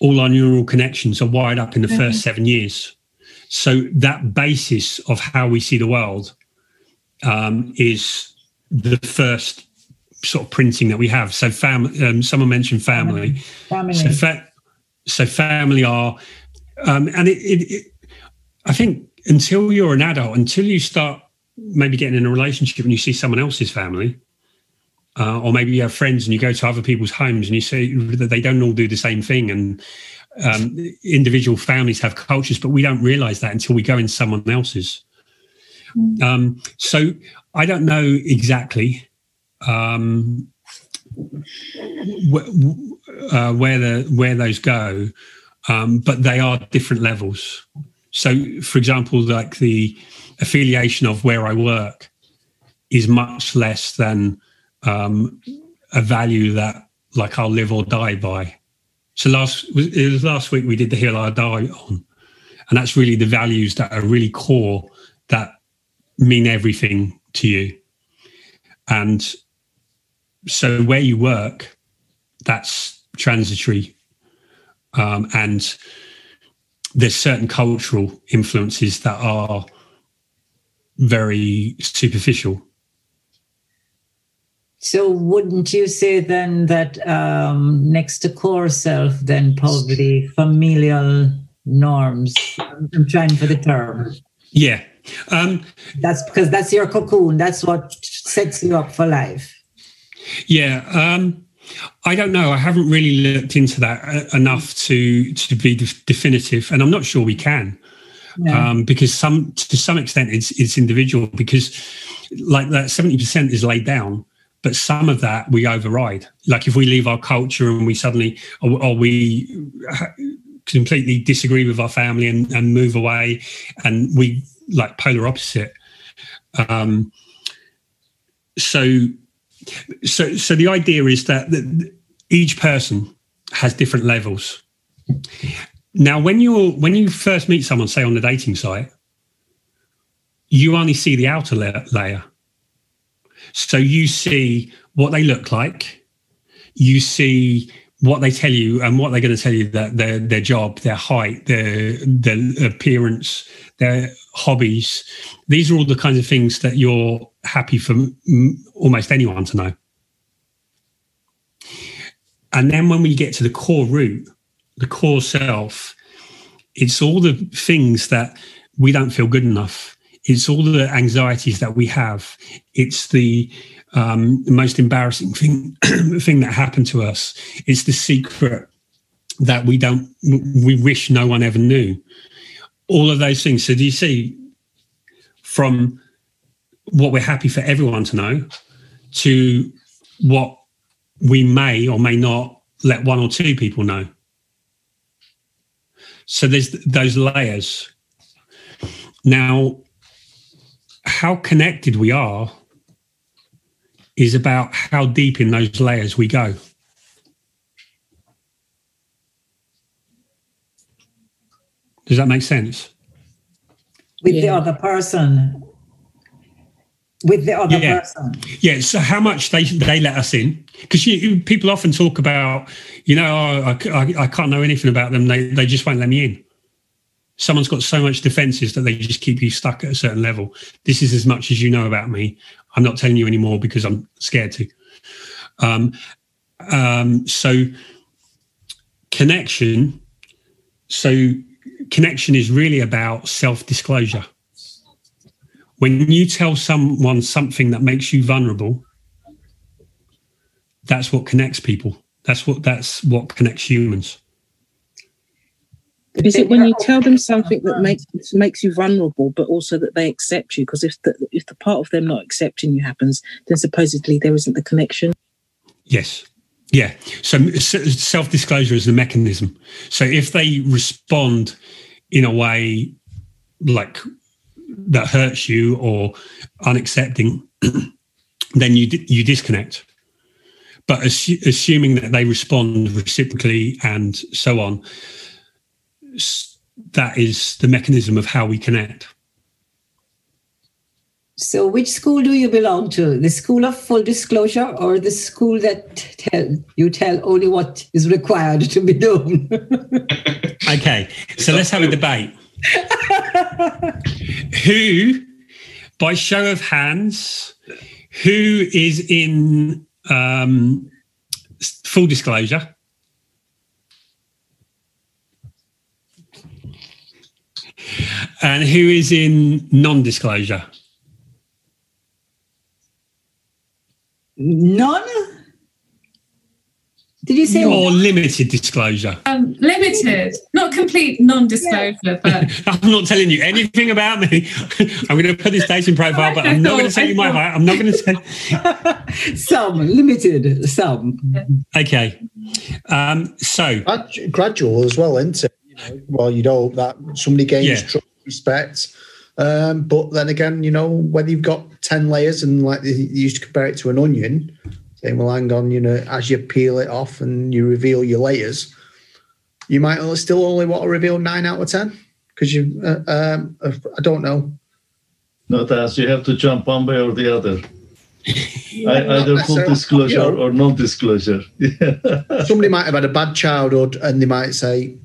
all our neural connections are wired up in the mm-hmm. first seven years. So that basis of how we see the world um, is the first sort of printing that we have. So, family. Um, someone mentioned family. Family. So, fa- so family are, um, and it, it, it, I think until you're an adult, until you start maybe getting in a relationship and you see someone else's family, uh, or maybe you have friends and you go to other people's homes and you see that they don't all do the same thing and um, individual families have cultures, but we don't realize that until we go in someone else's. Mm. Um, so I don't know exactly um, wh- uh, where the where those go, um, but they are different levels. So, for example, like the affiliation of where I work is much less than um, a value that like I'll live or die by. So last it was last week we did the hill I die on, and that's really the values that are really core that mean everything to you. And so where you work, that's transitory. Um, and there's certain cultural influences that are very superficial. So wouldn't you say then that um, next to core self, then probably familial norms? I'm trying for the term. Yeah. Um, that's because that's your cocoon. That's what sets you up for life. Yeah. Um, I don't know. I haven't really looked into that uh, enough to to be definitive, and I'm not sure we can, um, because some to some extent it's it's individual. Because like that, seventy percent is laid down, but some of that we override. Like if we leave our culture and we suddenly or, or we completely disagree with our family and, and move away, and we like polar opposite. Um, so so so the idea is that, that each person has different levels. Now when you're when you first meet someone say on the dating site you only see the outer layer. So you see what they look like you see what they tell you and what they're going to tell you that their their job their height their their appearance their hobbies. These are all the kinds of things that you're happy for almost anyone to know. And then when we get to the core root, the core self, it's all the things that we don't feel good enough. It's all the anxieties that we have. It's the um, most embarrassing thing thing that happened to us. It's the secret that we don't we wish no one ever knew. All of those things. So do you see from what we're happy for everyone to know to what we may or may not let one or two people know. So there's those layers. Now, how connected we are is about how deep in those layers we go. Does that make sense? With yeah. the other person with the other yeah. person. Yeah. So how much they they let us in? Because people often talk about, you know, oh, I, I, I, can't know anything about them. They they just won't let me in. Someone's got so much defenses that they just keep you stuck at a certain level. This is as much as you know about me. I'm not telling you anymore because I'm scared to. Um, um, so connection. So connection is really about self disclosure when you tell someone something that makes you vulnerable, that's what connects people. That's what that's what connects humans. Is it when you tell them something that makes makes you vulnerable, but also that they accept you? Because if the if the part of them not accepting you happens, then supposedly there isn't the connection. Yes, yeah. So self disclosure is the mechanism. So if they respond in a way like that hurts you or unaccepting, then you you disconnect. But assu- assuming that they respond reciprocally and so on, that is the mechanism of how we connect. So, which school do you belong to? The school of full disclosure or the school that tell you tell only what is required to be known? okay, so let's have a debate. who, by show of hands, who is in um, full disclosure? And who is in non disclosure? None? Did you say or limited disclosure? Um, limited, not complete non-disclosure. But I'm not telling you anything about me. I'm going to put this dating profile, but I'm not going to tell you my height. I'm not going to tell. some limited, some. Okay. Um, so gradual as well, isn't it? You know, well, you know that somebody gains yeah. trust, respect. Um, but then again, you know, whether you've got 10 layers and like you used to compare it to an onion, saying, well, hang on, you know, as you peel it off and you reveal your layers, you might still only want to reveal nine out of 10 because you, uh, um, I don't know. Not as you have to jump one way or the other. either full disclosure you know, or non disclosure. somebody might have had a bad childhood and they might say,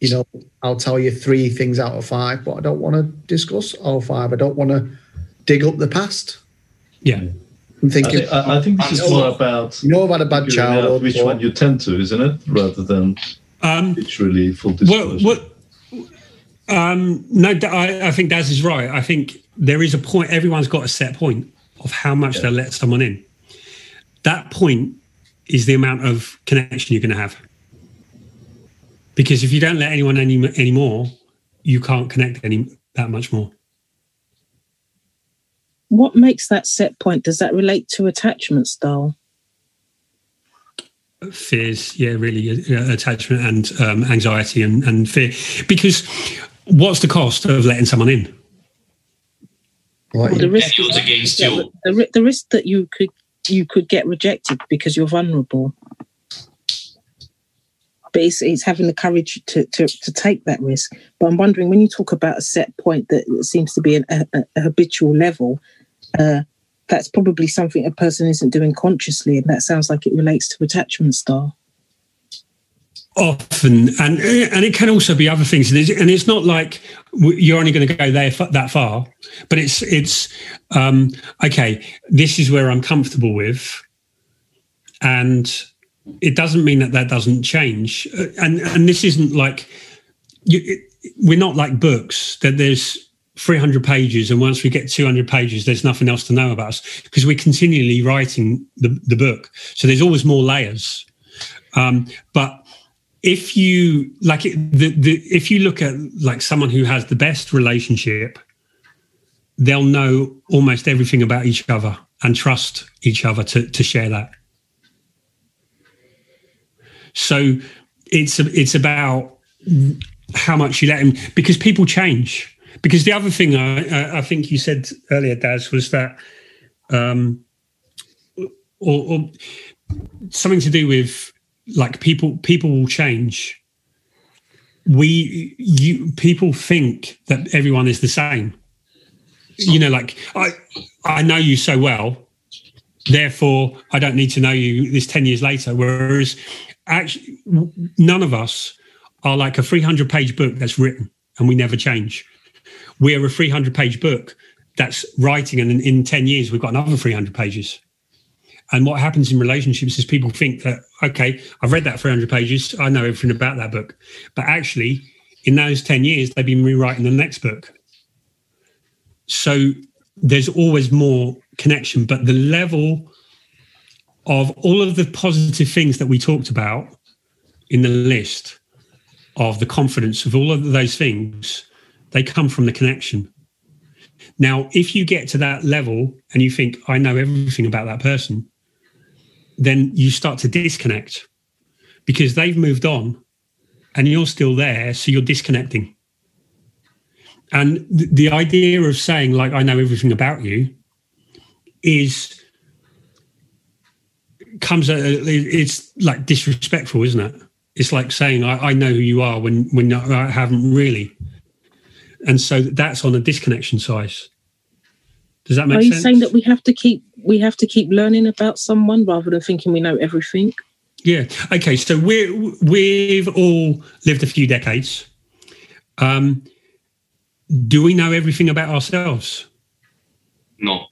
you know, I'll tell you three things out of five, but I don't want to discuss all five. I don't want to dig up the past. Yeah. I'm thinking. I think, I, I think this is more about you know about a bad child. Which or, one you tend to, isn't it? Rather than um, it's really full disclosure. Well, um, no, I, I, think Daz is right. I think there is a point. Everyone's got a set point of how much yeah. they'll let someone in. That point is the amount of connection you're going to have. Because if you don't let anyone any anymore, you can't connect any that much more what makes that set point? Does that relate to attachment style? Fears, yeah, really, uh, attachment and um, anxiety and, and fear. Because what's the cost of letting someone in? Well, the risk against you. The, the risk that you could you could get rejected because you're vulnerable. But it's, having the courage to, to, to take that risk. But I'm wondering when you talk about a set point that seems to be an, a, a habitual level, uh, that's probably something a person isn't doing consciously, and that sounds like it relates to attachment style. Often, and and it can also be other things, and it's, and it's not like you're only going to go there that far, but it's it's um, okay. This is where I'm comfortable with, and it doesn't mean that that doesn't change. Uh, and and this isn't like you, it, we're not like books that there's 300 pages and once we get 200 pages there's nothing else to know about us because we're continually writing the, the book. So there's always more layers. Um, but if you like it, the, the if you look at like someone who has the best relationship they'll know almost everything about each other and trust each other to, to share that so it's it's about how much you let him because people change because the other thing I, I think you said earlier, Daz, was that, um, or, or something to do with like people people will change. We you people think that everyone is the same. You know, like I I know you so well, therefore I don't need to know you this 10 years later. Whereas actually none of us are like a 300 page book that's written and we never change. We are a 300 page book that's writing and in 10 years we've got another 300 pages. And what happens in relationships is people think that okay i've read that 300 pages i know everything about that book. But actually in those 10 years they've been rewriting the next book. So there's always more connection but the level of all of the positive things that we talked about in the list of the confidence of all of those things they come from the connection. Now, if you get to that level and you think, I know everything about that person, then you start to disconnect because they've moved on and you're still there. So you're disconnecting. And th- the idea of saying, like, I know everything about you is comes a, it's like disrespectful isn't it it's like saying I, I, know who you are when when i haven't really and so that's on a disconnection size Does that make sense? Are you sense? saying that we have to keep we have to keep learning about someone rather than thinking we know everything? Yeah. Okay. So we're we've all lived a few decades. Um, do we know everything about ourselves? No.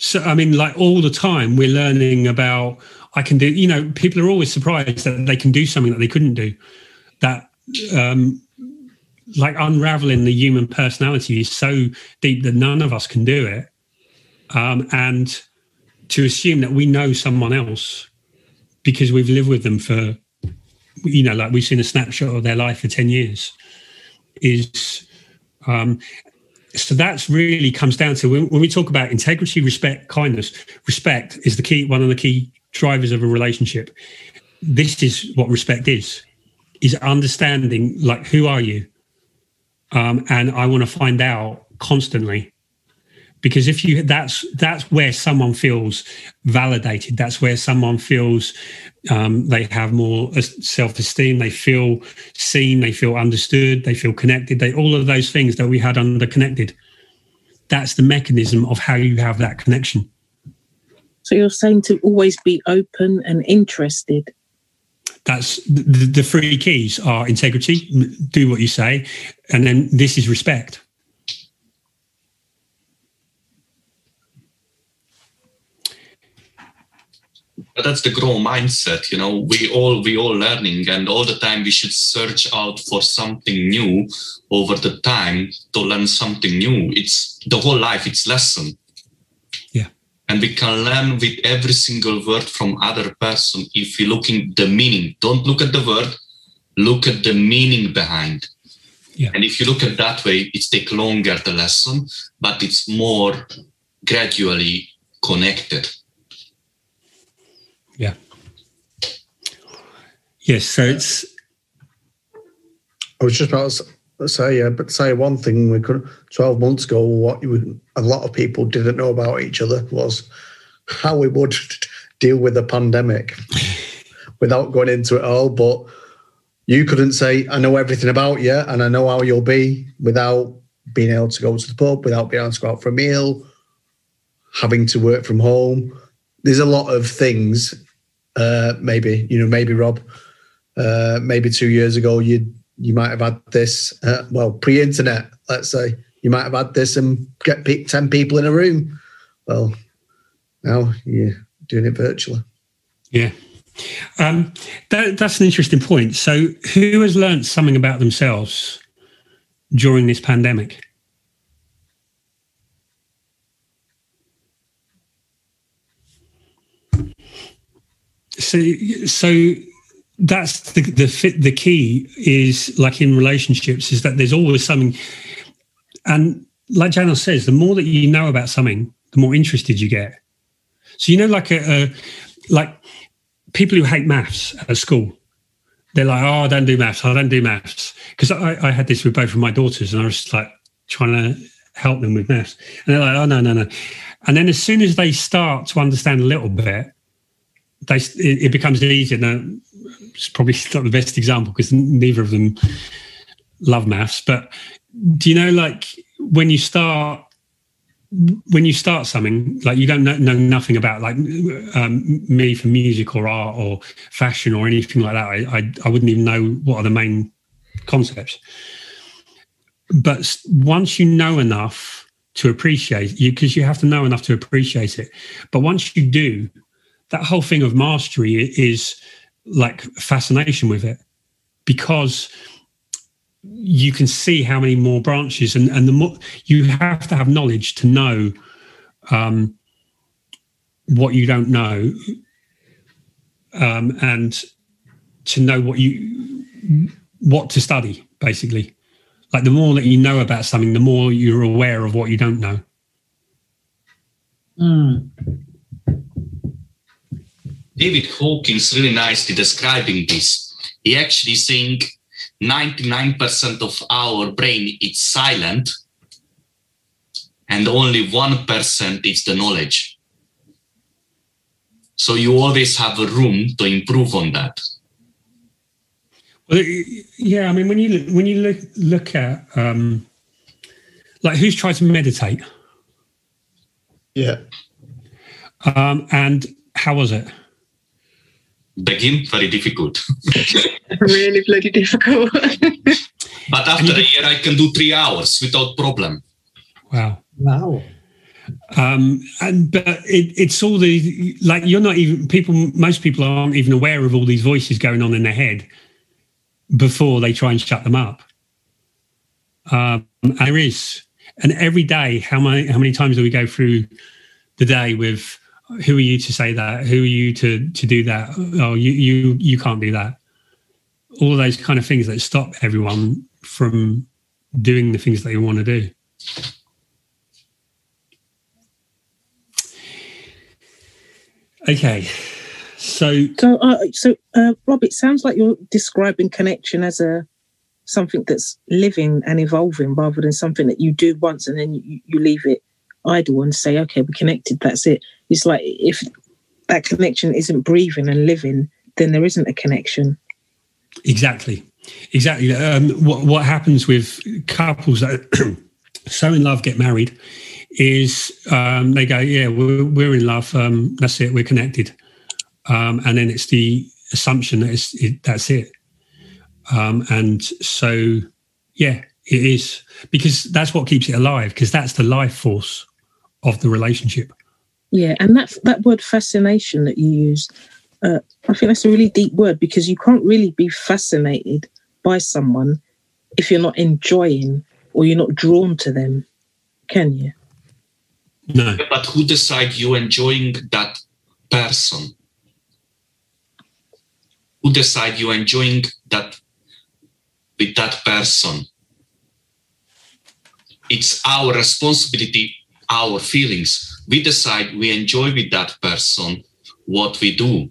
So I mean, like all the time, we're learning about. I can do. You know, people are always surprised that they can do something that they couldn't do. That um, like unraveling the human personality is so deep that none of us can do it. Um, and to assume that we know someone else because we've lived with them for, you know, like we've seen a snapshot of their life for 10 years is, um, so that's really comes down to when, when we talk about integrity, respect, kindness, respect is the key, one of the key drivers of a relationship. This is what respect is, is understanding like, who are you? Um, and I want to find out constantly because if you that's that's where someone feels validated. That's where someone feels um, they have more self-esteem. They feel seen. They feel understood. They feel connected. They all of those things that we had under connected. That's the mechanism of how you have that connection. So you're saying to always be open and interested. that's the, the three keys are integrity do what you say and then this is respect but that's the grow mindset you know we all we all learning and all the time we should search out for something new over the time to learn something new. It's the whole life it's lesson. Yeah. and we can learn with every single word from other person if you looking the meaning. Don't look at the word look at the meaning behind. Yeah. and if you look at that way it take longer the lesson but it's more gradually connected yeah yes so it's I was just about to say, uh, but say one thing we could 12 months ago, what you a lot of people didn't know about each other was how we would deal with the pandemic without going into it all. But you couldn't say, I know everything about you and I know how you'll be without being able to go to the pub, without being able to go out for a meal, having to work from home. There's a lot of things, uh, maybe, you know, maybe Rob, uh, maybe two years ago, you you might have had this, uh, well, pre-internet, let's say, you might have had this and get 10 people in a room. Well, now you're doing it virtually. Yeah. Um, that, that's an interesting point. So, who has learned something about themselves during this pandemic? So, so that's the the fit. The key is like in relationships is that there's always something, and like Janos says, the more that you know about something, the more interested you get. So you know, like a, a like people who hate maths at school, they're like, "Oh, I don't do maths. I don't do maths." Because I, I had this with both of my daughters, and I was like trying to help them with maths, and they're like, "Oh, no, no, no." And then as soon as they start to understand a little bit, they it, becomes easier. Now, it's probably not the best example because neither of them love maths. But do you know, like when you start when you start something like you don't know, know nothing about like um, me for music or art or fashion or anything like that I, I, I wouldn't even know what are the main concepts but once you know enough to appreciate you because you have to know enough to appreciate it but once you do that whole thing of mastery is like fascination with it. Because you can see how many more branches and, and the more you have to have knowledge to know um, what you don't know um, and to know what you what to study basically. Like the more that you know about something the more you're aware of what you don't know. Mm. David Hawkins really nicely describing this. He actually saying 99% of our brain is silent and only 1% is the knowledge. So you always have a room to improve on that. Well, yeah, I mean, when you look, when you look look at um, like who's tried to meditate, Yeah. Um, and how was it? Begin very difficult. really bloody difficult. but after a year, I can do three hours without problem. Wow. Wow. Um, and but it, it's all the like you're not even people. Most people aren't even aware of all these voices going on in their head before they try and shut them up. Um, there is, and every day, how many how many times do we go through the day with who are you to say that? Who are you to to do that? Oh, you you you can't do that. All those kind of things that stop everyone from doing the things that they want to do. Okay, so so uh, so uh, Rob, it sounds like you're describing connection as a something that's living and evolving rather than something that you do once and then you, you leave it idle and say, okay, we're connected, that's it. It's like if that connection isn't breathing and living, then there isn't a connection. Exactly. Exactly. Um, what, what happens with couples that so in love get married is um, they go, yeah, we're, we're in love. Um, that's it. We're connected. Um, and then it's the assumption that it's, it, that's it. Um, and so, yeah, it is because that's what keeps it alive because that's the life force of the relationship. Yeah, and that that word fascination that you use, uh, I think that's a really deep word because you can't really be fascinated by someone if you're not enjoying or you're not drawn to them, can you? No. But who decides you enjoying that person? Who decide you enjoying that with that person? It's our responsibility, our feelings. We decide we enjoy with that person what we do.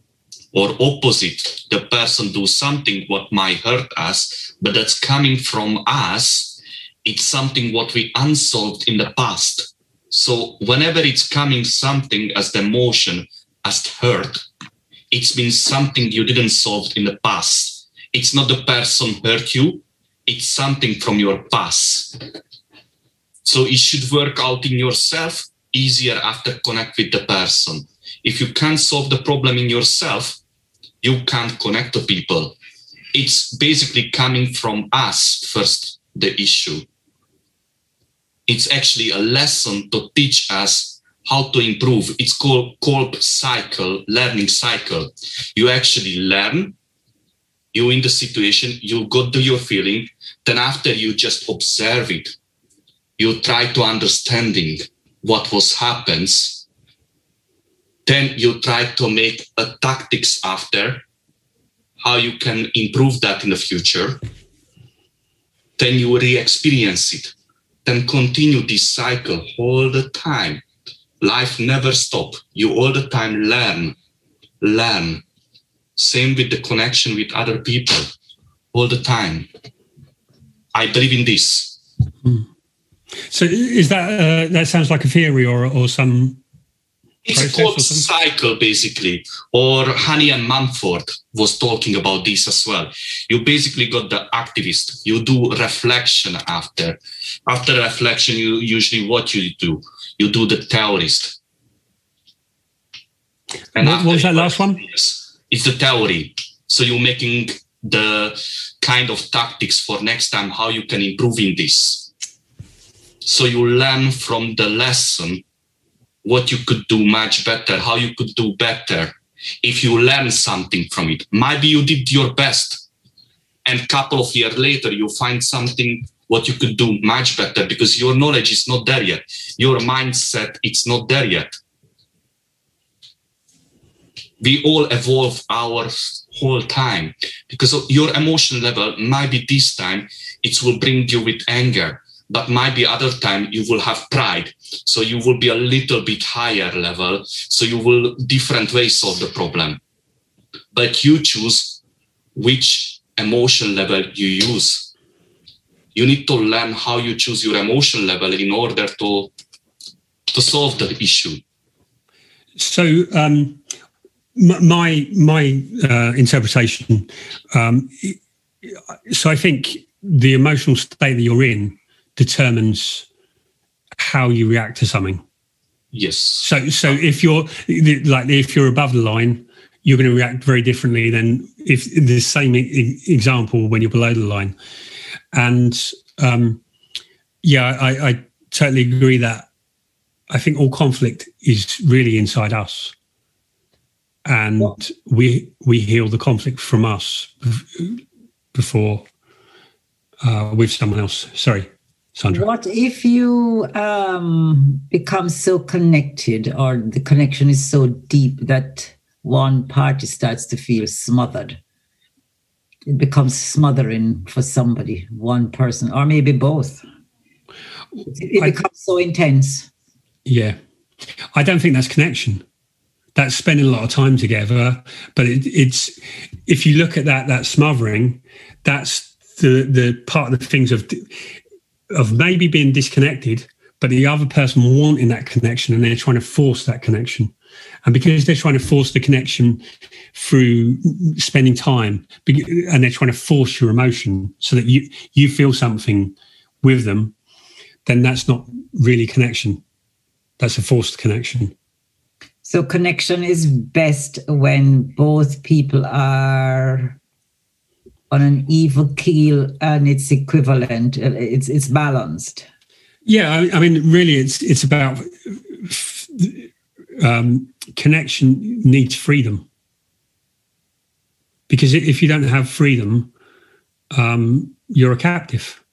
Or opposite the person do something what might hurt us but that's coming from us. It's something what we unsolved in the past. So whenever it's coming something as the emotion as hurt it's been something you didn't solve in the past. It's not the person hurt you. It's something from your past so it should work out in yourself easier after connect with the person if you can't solve the problem in yourself, you can't connect to people. It's basically coming from us first, the issue. It's actually a lesson to teach us how to improve. It's called, Kolb cycle, learning cycle. You actually learn, you in the situation, you go to your feeling, then after you just observe it, you try to understanding what was happens then you try to make a tactics after how you can improve that in the future. Then you re-experience it. Then continue this cycle all the time. Life never stop. You all the time learn learn. Same with the connection with other people all the time. I believe in this hmm. So is that uh, that sounds like a theory or or some it's a Kolb cycle, basically. Or Honey and Mumford was talking about this as well. You basically got the activist. You do reflection after. After reflection, you usually what you do? You do the theorist. And what was that last one? It's the theory. So you're making the kind of tactics for next time how you can improve in this. So you learn from the lesson what you could do much better, how you could do better if you learn something from it. Maybe you did your best, and a couple of years later you find something what you could do much better because your knowledge is not there yet. Your mindset it's not there yet. We all evolve our whole time because your emotion level might be this time it will bring you with anger but might be other time you will have pride. So you will be a little bit higher level. So you will different ways solve the problem. But you choose which emotion level you use. You need to learn how you choose your emotion level in order to to solve the issue. So um my my uh, interpretation um so i think the emotional state that you're in determines how you react to something. Yes. So so if you're like if you're above the line, you're going to react very differently than if the same e- example when you're below the line. And um, yeah, I, I totally agree that I think all conflict is really inside us, and we we heal the conflict from us before uh, with someone else. Sorry. Sandra. What if you um, become so connected or the connection is so deep that one party starts to feel smothered? It becomes smothering for somebody, one person, or maybe both. It, it becomes so intense. Yeah. I don't think that's connection. That's spending a lot of time together. But it, it's, if you look at that, that smothering, that's the, the part of the things of of maybe being disconnected, but the other person wanting that connection and they're trying to force that connection. And because they're trying to force the connection through spending time and they're trying to force your emotion so that you, you feel something with them, then that's not really connection. That's a forced connection. So connection is best when both people are on an even keel and it's equivalent it's it's balanced. Yeah i, I mean really it's it's about um, connection needs freedom. Because if you don't have freedom um, you're a captive.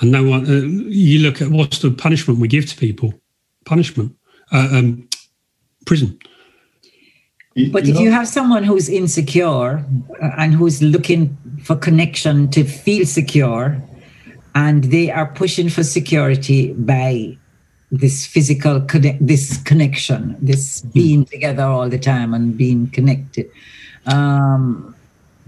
And no one uh, you look at what's the punishment we give to people? Punishment uh, um, prison but if you have someone who's insecure uh, and who's looking for connection to feel secure, and they are pushing for security by this physical this connection, this hmm. being together all the time and being connected. Um,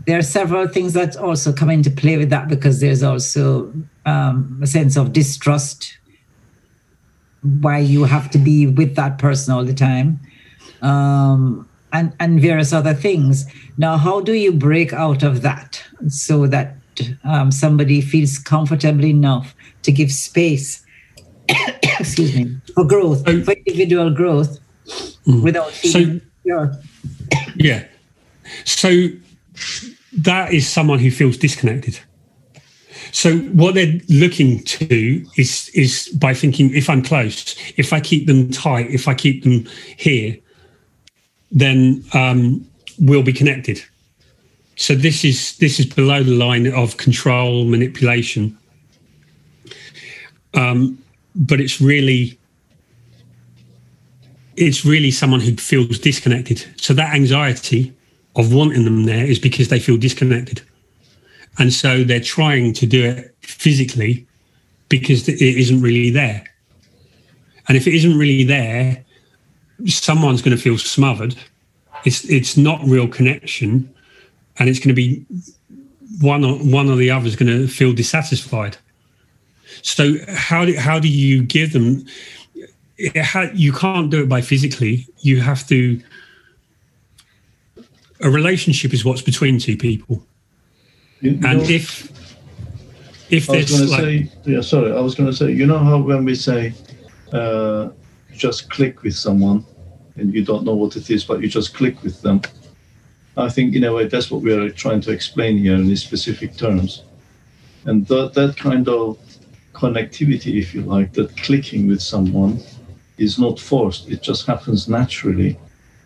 there are several things that also come into play with that because there's also um, a sense of distrust why you have to be with that person all the time. Um, and, and various other things. Now, how do you break out of that so that um, somebody feels comfortable enough to give space, excuse me, for growth, for individual growth mm. without feeling so, Yeah. So that is someone who feels disconnected. So what they're looking to is is by thinking if I'm close, if I keep them tight, if I keep them here, then um, we'll be connected. So this is this is below the line of control manipulation, um, but it's really it's really someone who feels disconnected. So that anxiety of wanting them there is because they feel disconnected, and so they're trying to do it physically because it isn't really there. And if it isn't really there, someone's going to feel smothered. It's it's not real connection, and it's going to be one or one or the other is going to feel dissatisfied. So how do how do you give them? Ha, you can't do it by physically. You have to. A relationship is what's between two people, you, you and if if I was going to like, say, yeah, sorry, I was going to say, you know how when we say uh, just click with someone, and you don't know what it is, but you just click with them. I think, in a way, that's what we are trying to explain here in these specific terms. And that, that kind of connectivity, if you like, that clicking with someone is not forced, it just happens naturally.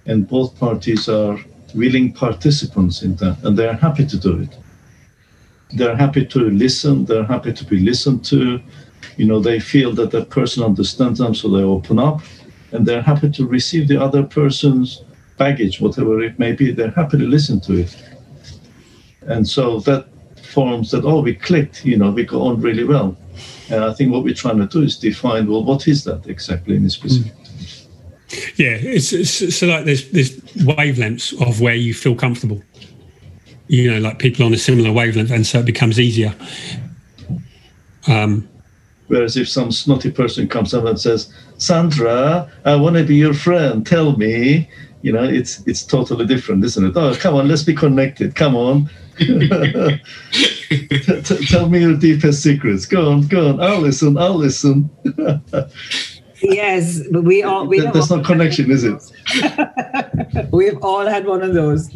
And both parties are willing participants in that, and they're happy to do it. They're happy to listen, they're happy to be listened to. You know, they feel that that person understands them, so they open up and they're happy to receive the other person's baggage, whatever it may be. They're happy to listen to it. And so that forms that, oh, we clicked, you know, we go on really well. And I think what we're trying to do is define, well, what is that exactly in this specific mm. terms? Yeah, it's, it's, so like there's there's wavelengths of where you feel comfortable. You know, like people on a similar wavelength, and so it becomes easier. Um, Whereas if some snotty person comes up and says, Sandra, I want to be your friend, tell me, you know, it's it's totally different, isn't it? Oh, come on, let's be connected. Come on. tell me your deepest secrets. Go on, go on. I'll listen. I'll listen. yes, but we all we There's no connection, is it? We've all had one of those.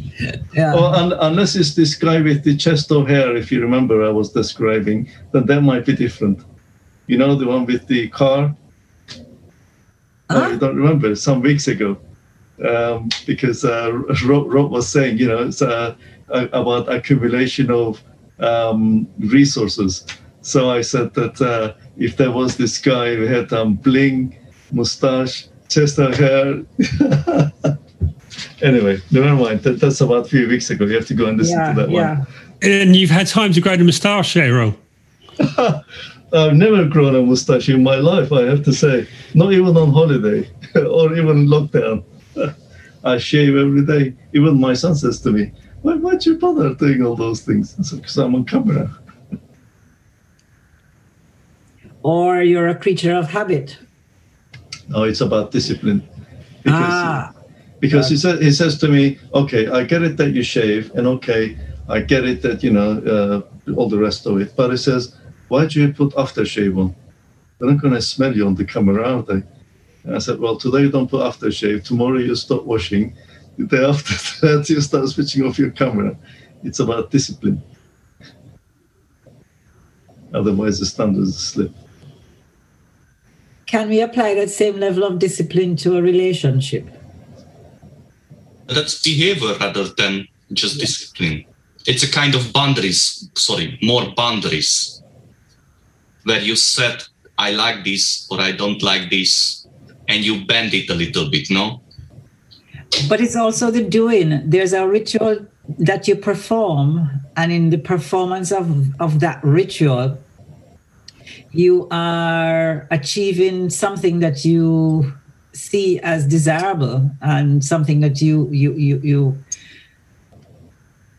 Yeah. Well, un- unless it's this guy with the chest of hair, if you remember, I was describing, then that might be different. You know, the one with the car. Oh, you don't remember? Some weeks ago, um, because uh, Rob, Rob, was saying, you know, it's uh, about accumulation of um, resources. So I said that uh, if there was this guy who had um, bling, mustache, chest hair. anyway, never mind. That, that's about a few weeks ago. You have to go and listen yeah, to that yeah. one. And you've had time to grow the moustache, Errol. I've never grown a moustache in my life, I have to say. Not even on holiday or even lockdown. I shave every day. Even my son says to me, Why, why'd you bother doing all those things? Because I'm on camera. or you're a creature of habit. No, it's about discipline. Because, ah. because he says he says to me, okay, I get it that you shave, and okay, I get it that you know uh, all the rest of it. But he says, why do you put aftershave on? They're not going to smell you on the camera, are they? And I said, well, today you don't put aftershave. Tomorrow you stop washing. The day after that you start switching off your camera. It's about discipline. Otherwise, the standards slip can we apply that same level of discipline to a relationship? That's behavior rather than just discipline. It's a kind of boundaries, sorry, more boundaries where you said I like this or I don't like this, and you bend it a little bit, no? But it's also the doing. There's a ritual that you perform, and in the performance of, of that ritual, you are achieving something that you see as desirable and something that you you you, you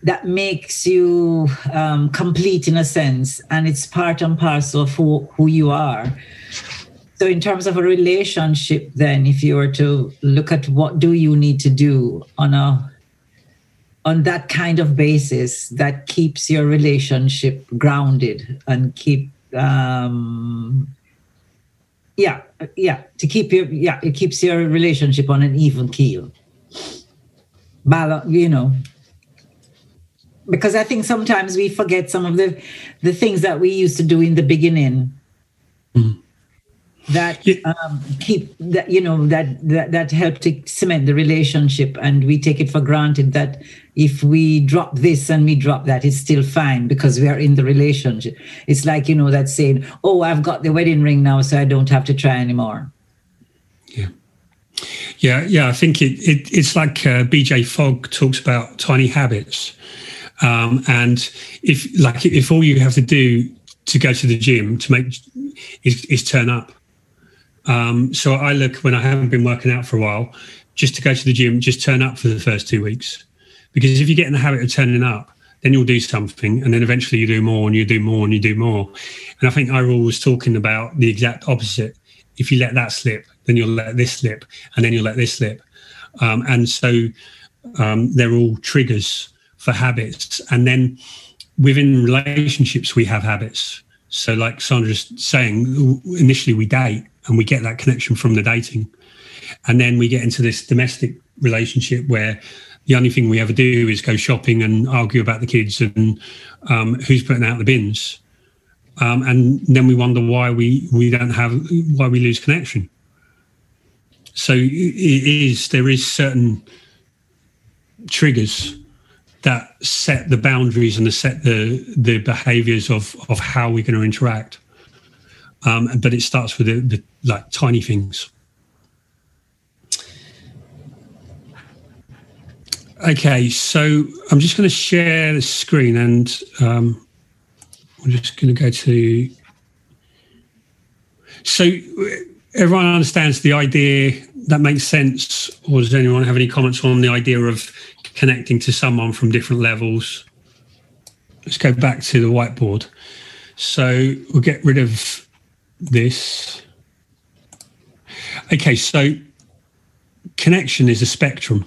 that makes you um, complete in a sense and it's part and parcel of who, who you are so in terms of a relationship then if you were to look at what do you need to do on a on that kind of basis that keeps your relationship grounded and keep um, yeah, yeah, to keep your yeah, it keeps your relationship on an even keel. Balance, you know, because I think sometimes we forget some of the the things that we used to do in the beginning. Mm that um, keep that you know that, that that help to cement the relationship and we take it for granted that if we drop this and we drop that it's still fine because we are in the relationship. It's like you know that saying oh i've got the wedding ring now so i don't have to try anymore. Yeah. Yeah yeah i think it, it it's like uh, BJ Fogg talks about tiny habits um, and if like if all you have to do to go to the gym to make is, is turn up um, so I look when I haven't been working out for a while, just to go to the gym, just turn up for the first two weeks. Because if you get in the habit of turning up, then you'll do something, and then eventually you do more, and you do more, and you do more. And I think Errol was talking about the exact opposite. If you let that slip, then you'll let this slip, and then you'll let this slip. Um, and so um, they're all triggers for habits. And then within relationships, we have habits. So, like Sandra's saying, initially we date, and we get that connection from the dating and then we get into this domestic relationship where the only thing we ever do is go shopping and argue about the kids and um, who's putting out the bins um, and then we wonder why we we don't have why we lose connection so it is there is certain triggers that set the boundaries and set the the behaviors of of how we're going to interact um, but it starts with the, the like tiny things. Okay, so I'm just going to share the screen and um, I'm just going to go to. So everyone understands the idea that makes sense, or does anyone have any comments on the idea of connecting to someone from different levels? Let's go back to the whiteboard. So we'll get rid of this. Okay, so connection is a spectrum.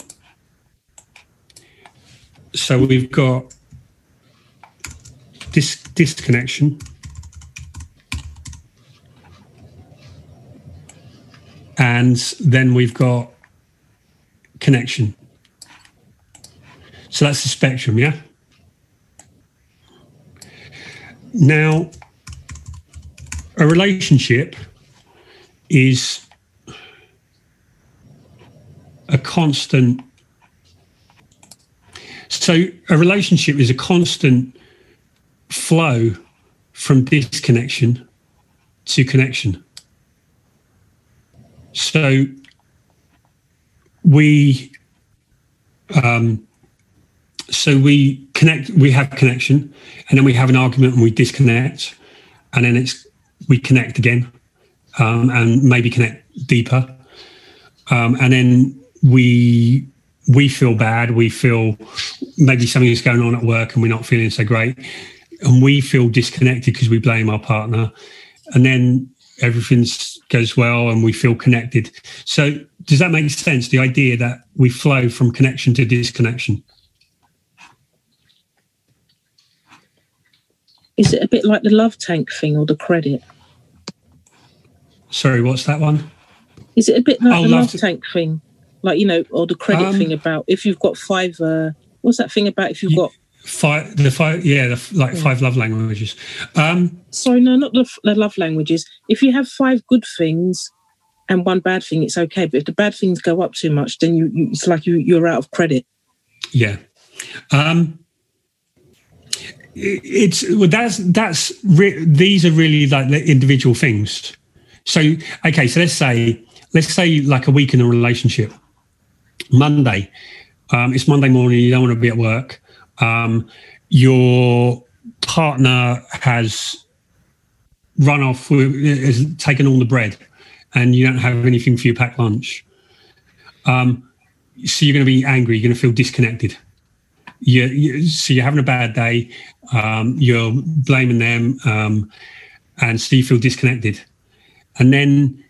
So we've got disconnection. And then we've got connection. So that's the spectrum, yeah? Now, a relationship is a constant. So, a relationship is a constant flow from disconnection to connection. So, we um, so we connect we have connection and then we have an argument and we disconnect and then it's we connect again um, and maybe connect deeper. Um, and then we we feel bad we feel maybe something is going on at work and we're not feeling so great and we feel disconnected because we blame our partner. And then everything goes well and we feel connected so does that make sense the idea that we flow from connection to disconnection Is it a bit like the love tank thing or the credit? Sorry, what's that one? Is it a bit like oh, the love, love tank thing? Like, you know, or the credit um, thing about if you've got five, uh, what's that thing about if you've got five, the five, yeah, the, like yeah. five love languages. Um, Sorry, no, not the, the love languages. If you have five good things and one bad thing, it's okay. But if the bad things go up too much, then you, you it's like you, you're out of credit. Yeah. Um, it's well, that's that's re- these are really like the individual things. So okay, so let's say let's say like a week in a relationship. Monday, um, it's Monday morning. You don't want to be at work. Um, your partner has run off, has taken all the bread, and you don't have anything for your packed lunch. Um, so you're going to be angry. You're going to feel disconnected. You, you, so you're having a bad day um, you're blaming them, um, and so you feel disconnected. And then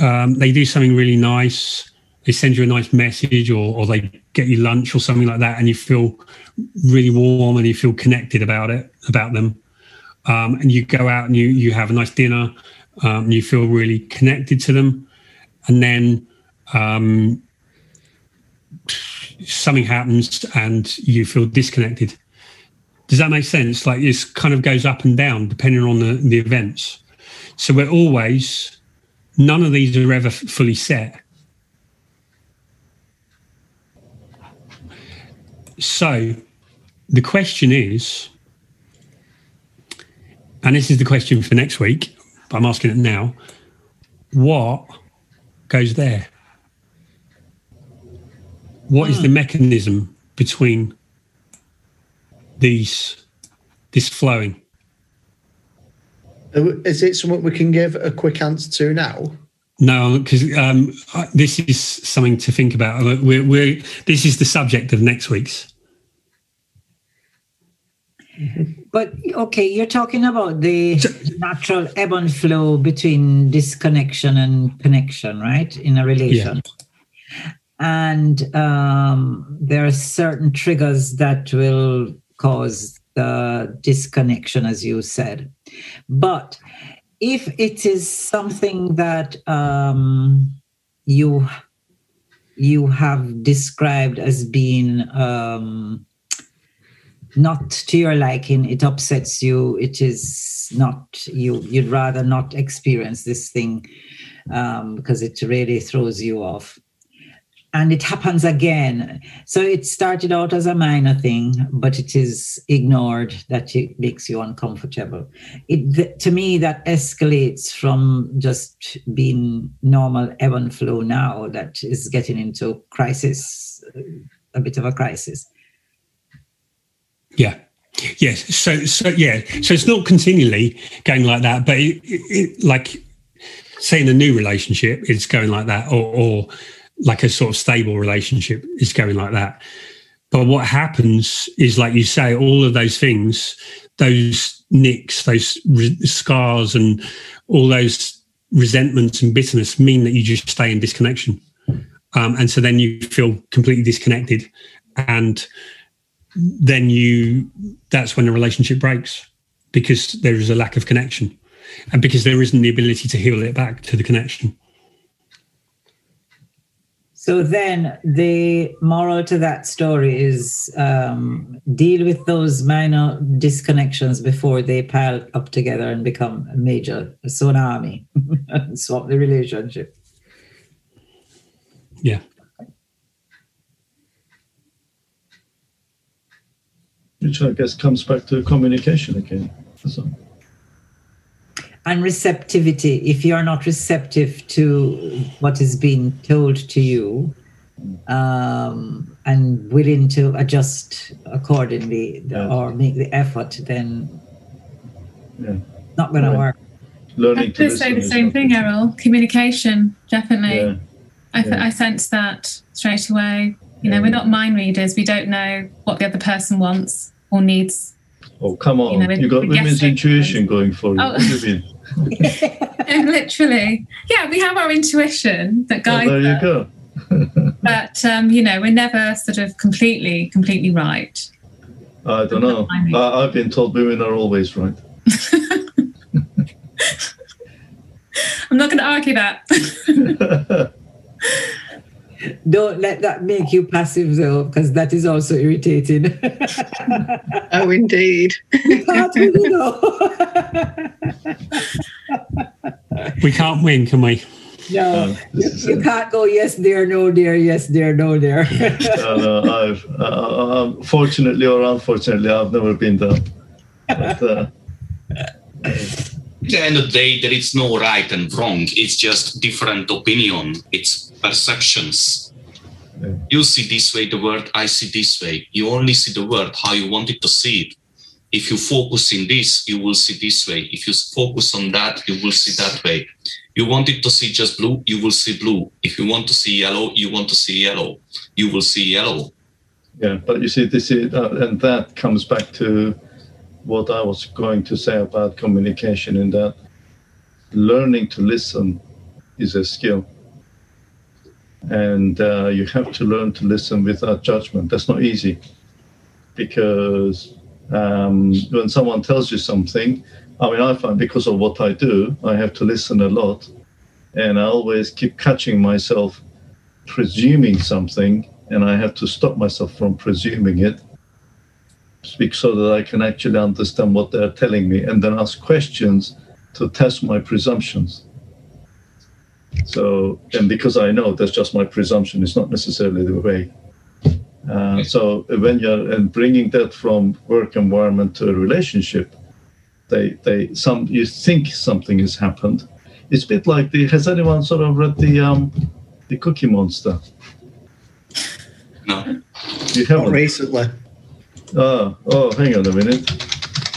um, they do something really nice. They send you a nice message, or, or they get you lunch or something like that, and you feel really warm and you feel connected about it, about them. Um, and you go out and you you have a nice dinner, um, you feel really connected to them. And then um, something happens and you feel disconnected does that make sense? Like it kind of goes up and down depending on the, the events. So we're always, none of these are ever fully set. So the question is, and this is the question for next week, but I'm asking it now what goes there? What is the hmm. mechanism between these this flowing? Is it something we can give a quick answer to now? No, because um, this is something to think about. We're, we're, this is the subject of next week's. But okay, you're talking about the so, natural ebb and flow between disconnection and connection, right? In a relation. Yeah. And um, there are certain triggers that will cause the disconnection, as you said. But if it is something that um, you you have described as being um, not to your liking, it upsets you. It is not you. You'd rather not experience this thing um, because it really throws you off and it happens again. So it started out as a minor thing, but it is ignored that it makes you uncomfortable. It to me that escalates from just being normal ebb and flow now that is getting into crisis, a bit of a crisis. Yeah. Yes. So so yeah. So it's not continually going like that, but it, it, like say in a new relationship, it's going like that, or, or like a sort of stable relationship is going like that. But what happens is, like you say, all of those things, those nicks, those re- scars, and all those resentments and bitterness mean that you just stay in disconnection. Um, and so then you feel completely disconnected. And then you, that's when the relationship breaks because there is a lack of connection and because there isn't the ability to heal it back to the connection. So then the moral to that story is um, deal with those minor disconnections before they pile up together and become a major tsunami and swap the relationship. Yeah. Which I guess comes back to communication again. So, And receptivity. If you are not receptive to what is being told to you um, and willing to adjust accordingly Yeah. or make the effort, then yeah. not going to Right. work. I Learning to say the same thing. Errol. Communication, definitely. Yeah. I, th- yeah. I sense that straight away. You know, we're not mind readers. We don't know what the other person wants or needs. Oh, come on. You know, you got women's intuition going for you. Oh. What do you mean? And literally, yeah, we have our intuition that guides there you us, go. but um, you know, we're never sort of completely, completely right. I don't know. I mean- I, I've been told women are always right. I'm not going to argue that. Don't let that make you passive though, because that is also irritating. Oh, indeed. You can't really know. We can't win, can we? no, Um, this is you can't go yes there, no there, yes there, no there. Uh, no, I've uh, uh, fortunately or unfortunately, I've never been there. But, uh, At the end of the day, there is no right and wrong. It's just different opinion. It's perceptions. Yeah. You see this way the word, I see this way. You only see the word how you wanted to see it. If you focus in this, you will see this way. If you focus on that, you will see that way. You wanted to see just blue, you will see blue. If you want to see yellow, you want to see yellow. You will see yellow. yeah, but you see, this is, uh, and that comes back to what I was going to say about communication in that learning to listen is a skill. And uh, you have to learn to listen without judgment. That's not easy because um, when someone tells you something, I mean, I find because of what I do, I have to listen a lot. And I always keep catching myself presuming something, and I have to stop myself from presuming it speak so that I can actually understand what they're telling me and then ask questions to test my presumptions. So, and because I know that's just my presumption, it's not necessarily the way. Uh, so when you're and bringing that from work environment to a relationship, they they some you think something has happened. It's a bit like the has anyone sort of read the um the Cookie Monster? No. You Not haven't. recently. Oh, oh, hang on a minute.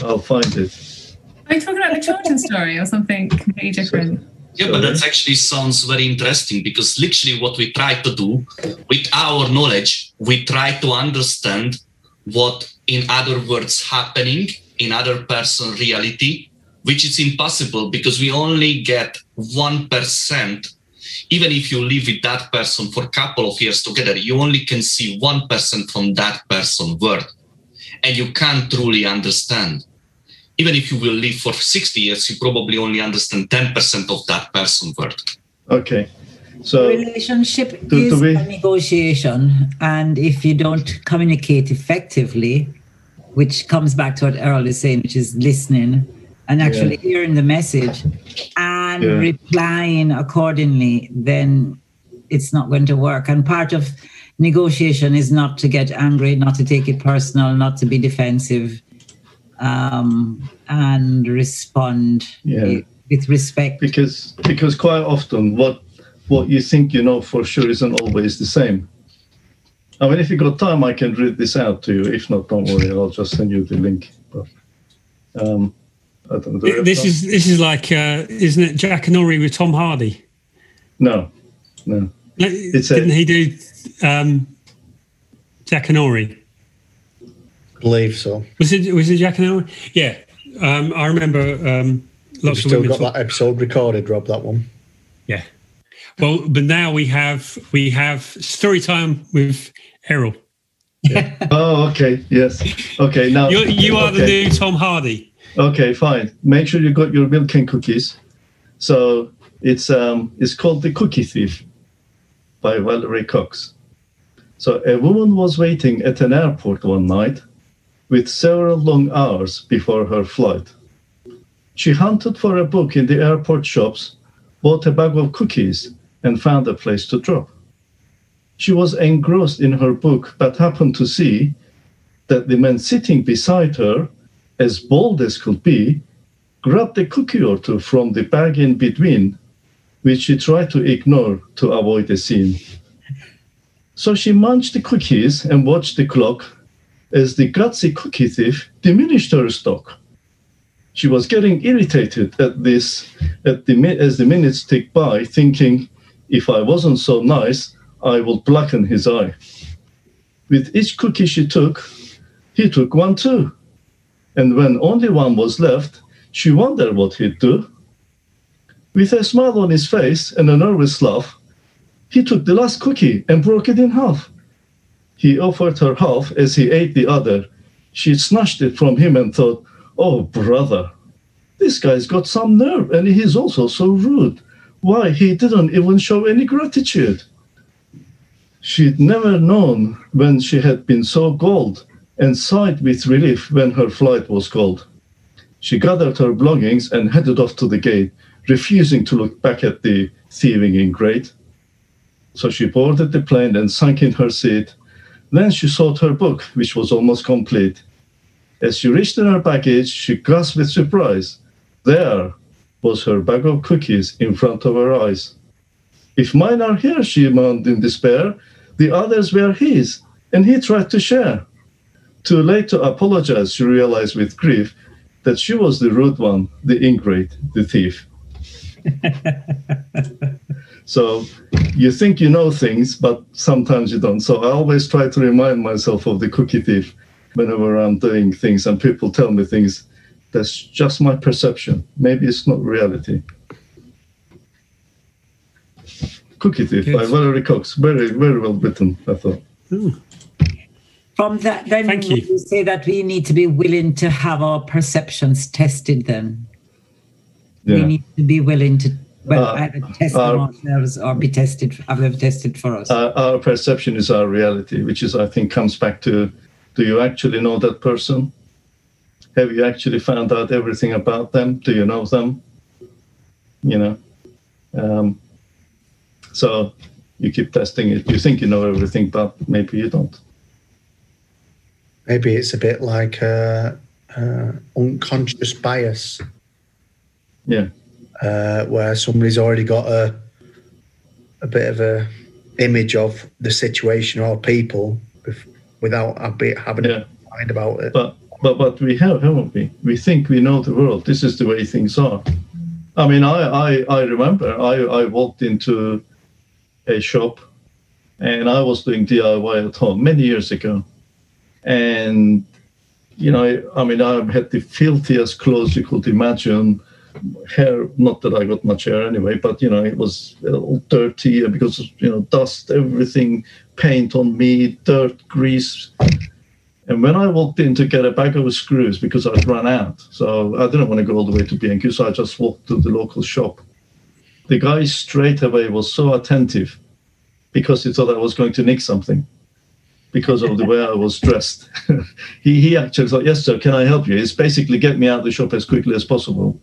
I'll find it. Are you talking about the children's story or something completely different? Yeah, but that actually sounds very interesting because literally what we try to do with our knowledge, we try to understand what, in other words, happening in other person reality, which is impossible because we only get one percent. Even if you live with that person for a couple of years together, you only can see one percent from that person word, and you can't truly understand even if you will live for 60 years, you probably only understand 10% of that person word. Okay. So, relationship To- is to be- a negotiation, and if you don't communicate effectively, which comes back to what Errol is saying, which is listening and actually hearing the message and Yeah. replying accordingly, then it's not going to work. And part of negotiation is not to get angry, not to take it personal, not to be defensive, um, and respond Yeah. with respect. because because quite often what what you think you know for sure isn't always the same. I mean, if you got time, I can read this out to you. If not, don't worry. I'll just send you the link. But um, I don't know. do This is this is like, uh, isn't it Jackanory with Tom Hardy? no, no. It's Didn't he do um, Jackanory? Believe so. Was it was it Jackanory? Yeah, um, I remember um, We've of still women. got talk- that episode recorded, Rob. That one. Yeah. Well, but now we have we have story time with Errol. Oh, okay. Yes. Okay. Now You you are the new Tom Hardy. Okay, fine. Make sure you got your milk and cookies. So it's um it's called the Cookie Thief. by Valerie Cox. So, a woman was waiting at an airport one night with several long hours before her flight. She hunted for a book in the airport shops, bought a bag of cookies, and found a place to drop. She was engrossed in her book, but happened to see that the man sitting beside her, as bold as could be, grabbed a cookie or two from the bag in between, which she tried to ignore to avoid a scene. So she munched the cookies and watched the clock as the gutsy cookie thief diminished her stock. She was getting irritated at this at the, as the minutes ticked by, thinking, if I wasn't so nice, I would blacken his eye. With each cookie she took, he took one too. And when only one was left, she wondered what he'd do. With a smile on his face and a nervous laugh, he took the last cookie and broke it in half. He offered her half as he ate the other. She snatched it from him and thought, Oh, brother, this guy's got some nerve and he's also so rude. Why, he didn't even show any gratitude. She'd never known when she had been so cold and sighed with relief when her flight was called. She gathered her belongings and headed off to the gate, refusing to look back at the thieving ingrate. So she boarded the plane and sank in her seat. Then she sought her book, which was almost complete. As she reached in her baggage, she gasped with surprise. There was her bag of cookies in front of her eyes. If mine are here, she moaned in despair, the others were his, and he tried to share. Too late to apologize, she realized with grief that she was the rude one, the ingrate, the thief. so you think you know things, but sometimes you don't. So I always try to remind myself of the cookie thief whenever I'm doing things and people tell me things. That's just my perception. Maybe it's not reality. Cookie Thief by Valerie Cox. Very, very well written, I thought. Ooh. From that, then Thank you. you say that we need to be willing to have our perceptions tested. Then Yeah. we need to be willing to well Uh, either test them ourselves or be tested, have them tested for us. Uh, our perception is our reality, which is, I think, comes back to do you actually know that person? Have you actually found out everything about them? Do you know them? You know? Um, so you keep testing it. You think you know everything, but maybe you don't. Maybe it's a bit like uh, uh, unconscious bias, Yeah. uh, where somebody's already got a a bit of a image of the situation or people bef- without a bit having Yeah. a mind about it. But but but we have, haven't we? We think we know the world. This is the way things are. I mean, I I, I remember I, I walked into a shop and I was doing DIY at home many years ago. And you know, I mean, I had the filthiest clothes you could imagine. Hair, not that I got much hair anyway, but you know, it was all dirty because you know, dust, everything, paint on me, dirt, grease. And when I walked in to get a bag of screws because I'd run out, so I didn't want to go all the way to B&Q, so I just walked to the local shop. The guy straight away was so attentive because he thought I was going to nick something because of the way I was dressed. he, he actually thought, yes, sir, can I help you? It's basically get me out of the shop as quickly as possible.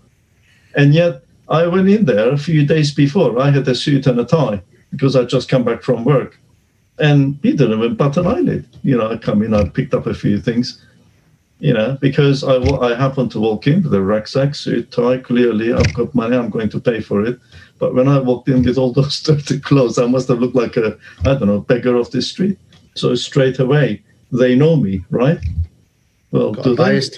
And yet I went in there a few days before. I had a suit and a tie because I'd just come back from work. And he didn't even bat an eyelid. You know, I come in, I picked up a few things, you know, because I, wa- I happened to walk in with a rucksack, suit, tie, clearly, I've got money, I'm going to pay for it. But when I walked in with all those dirty clothes, I must have looked like a, I don't know, beggar off the street. So straight away, they know me, right? Well, Got do a they? bias,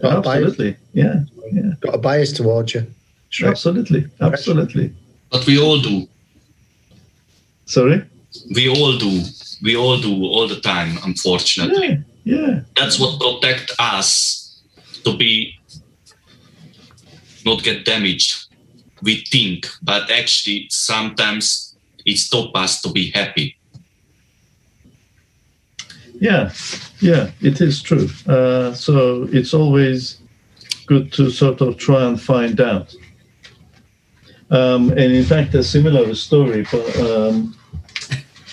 got Absolutely. Yeah. Yeah. got a bias towards you. Sure. Absolutely. Absolutely. But we all do. Sorry? We all do. We all do all the time, unfortunately. Yeah. Yeah. That's what protect us to be not get damaged. We think, but actually sometimes it stop us to be happy. Yeah, yeah, it is true. Uh, so it's always good to sort of try and find out. Um, and in fact, a similar story. But um,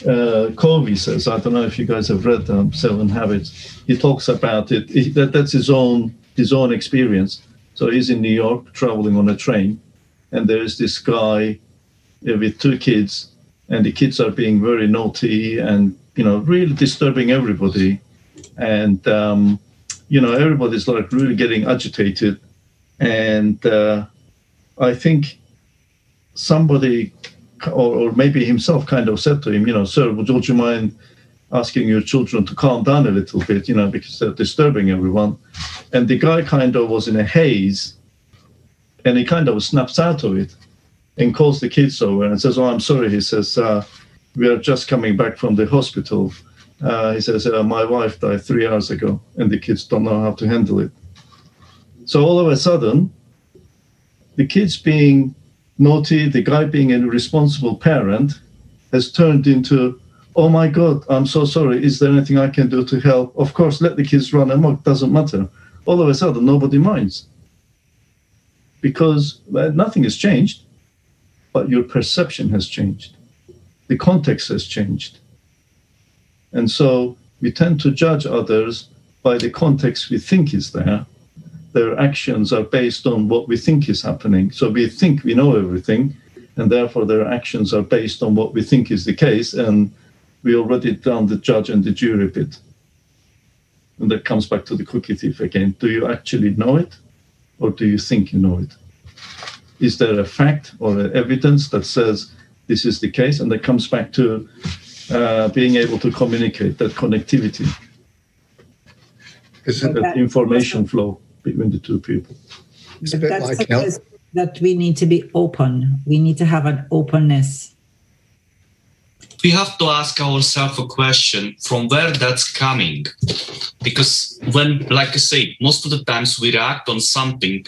uh, Covey says, I don't know if you guys have read um, Seven Habits. He talks about it. He, that, that's his own his own experience. So he's in New York traveling on a train, and there's this guy uh, with two kids, and the kids are being very naughty and you know really disturbing everybody, and um, you know everybody's like really getting agitated, and uh, I think somebody or, or maybe himself kind of said to him, you know, sir, would you mind asking your children to calm down a little bit, you know, because they're disturbing everyone. And the guy kind of was in a haze and he kind of snaps out of it and calls the kids over and says, Oh, I'm sorry. He says, uh, We are just coming back from the hospital. Uh, he says, uh, My wife died three hours ago and the kids don't know how to handle it. So all of a sudden, the kids being naughty, the guy being a responsible parent, has turned into, oh my God, I'm so sorry. Is there anything I can do to help? Of course, let the kids run amok, doesn't matter. All of a sudden, nobody minds. Because well, nothing has changed, but your perception has changed. The context has changed. And so we tend to judge others by the context we think is there their actions are based on what we think is happening. So we think we know everything, and therefore their actions are based on what we think is the case. And we already done the judge and the jury bit. And that comes back to the cookie thief again. Do you actually know it, or do you think you know it? Is there a fact or evidence that says this is the case? And that comes back to uh, being able to communicate that connectivity. Is it that information flow? Between the two people. It's a bit That's like help. that we need to be open. We need to have an openness. We have to ask ourselves a question from where that's coming. Because when, like I say, most of the times we react on something,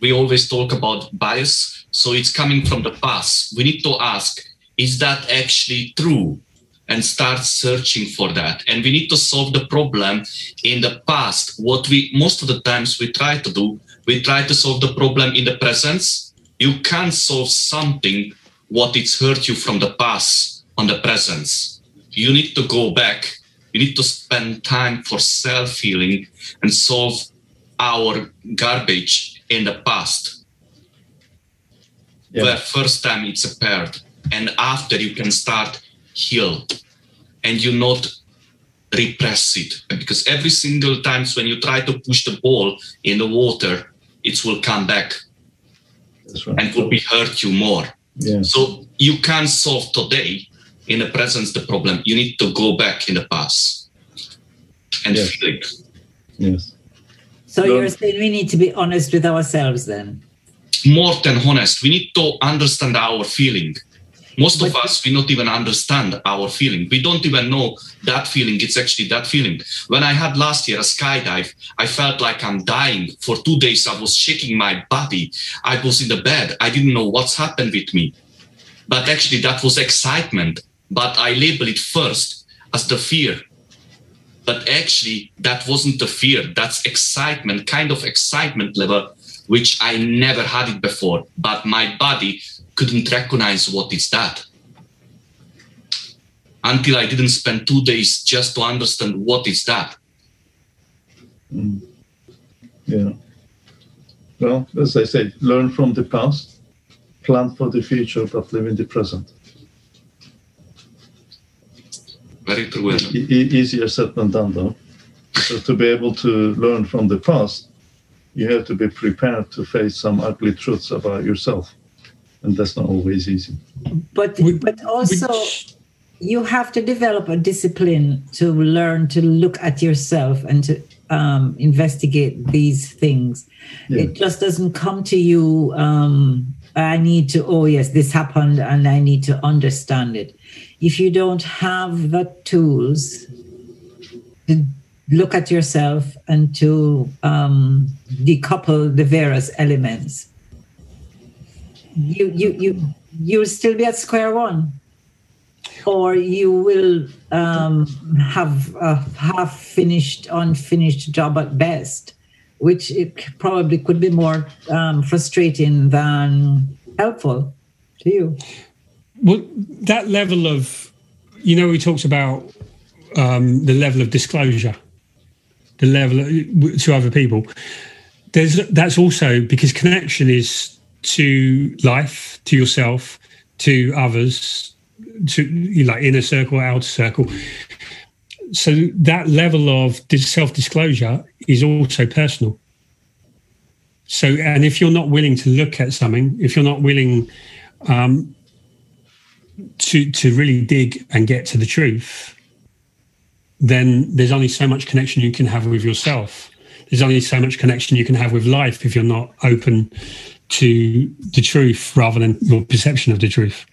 we always talk about bias. So it's coming from the past. We need to ask, is that actually true? And start searching for that. And we need to solve the problem in the past. What we most of the times we try to do we try to solve the problem in the presence. You can't solve something what it's hurt you from the past on the presence. You need to go back. You need to spend time for self healing and solve our garbage in the past. Yeah. where first time it's appeared and after you can start heal and you not repress it. Because every single times when you try to push the ball in the water it will come back right. and will be hurt you more. Yeah. so you can't solve today in the present the problem. You need to go back in the past and yes. feel it. Yes. So you're saying we need to be honest with ourselves then? More than honest. We need to understand our feeling most but, of us we not even understand our feeling. We don't even know that feeling. It's actually that feeling. When i had last year a skydive i felt like i'm dying. For two days i was shaking my body. I was in the bed. I didn't know what's happened with me. But actually that was excitement. But i labeled it first as the fear. But actually that wasn't the fear. That's excitement kind of excitement level which i never had it before. But my body couldn't recognize what is that until I didn't spend two days just to understand what is that. Mm. Yeah. Well, as I said, learn from the past, plan for the future, but live in the present. Very true. E- easier said than done, though. So to be able to learn from the past, you have to be prepared to face some ugly truths about yourself and that's not always easy. But but also you have to develop a discipline to learn to look at yourself and to um, investigate these things. Yeah. It just doesn't come to you. Um, I need to. Oh yes, this happened, and I need to understand it. If you don't have the tools to look at yourself and to um, decouple the various elements, you you you you'll still be at square one or you will um, have a half finished unfinished job at best which it probably could be more um, frustrating than helpful to you well that level of you know, we talked about um, the level of disclosure, the level of, to other people. There's that's also because connection is to life, to yourself, to others, to like inner circle, outer circle. So that level of self disclosure is also personal. So, and if you're not willing to look at something, if you're not willing um, to to really dig and get to the truth, then there's only so much connection you can have with yourself. There's only so much connection you can have with life if you're not open to the truth rather than your perception of the truth.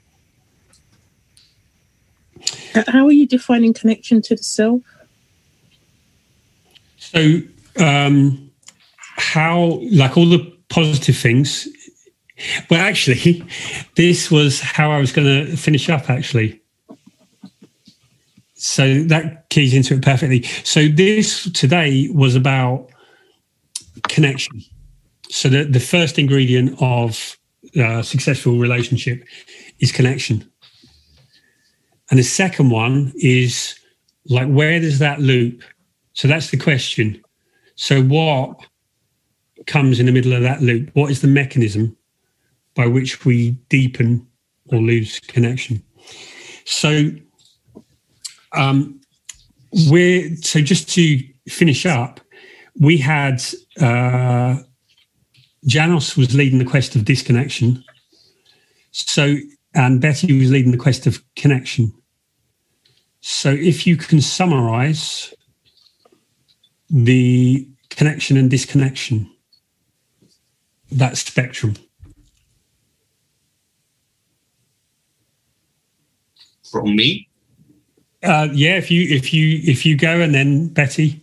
How are you defining connection to the self? So, um, how, like all the positive things, well, actually, this was how I was going to finish up, actually. So that keys into it perfectly. So, this today was about connection. So, the, the first ingredient of a successful relationship is connection. And the second one is like, where does that loop? So, that's the question. So, what comes in the middle of that loop? What is the mechanism by which we deepen or lose connection? So, um, we're so just to finish up, we had uh, Janos was leading the quest of disconnection. So, and Betty was leading the quest of connection. So, if you can summarize the connection and disconnection, that spectrum. From me? Uh, yeah, if you if you if you go and then Betty.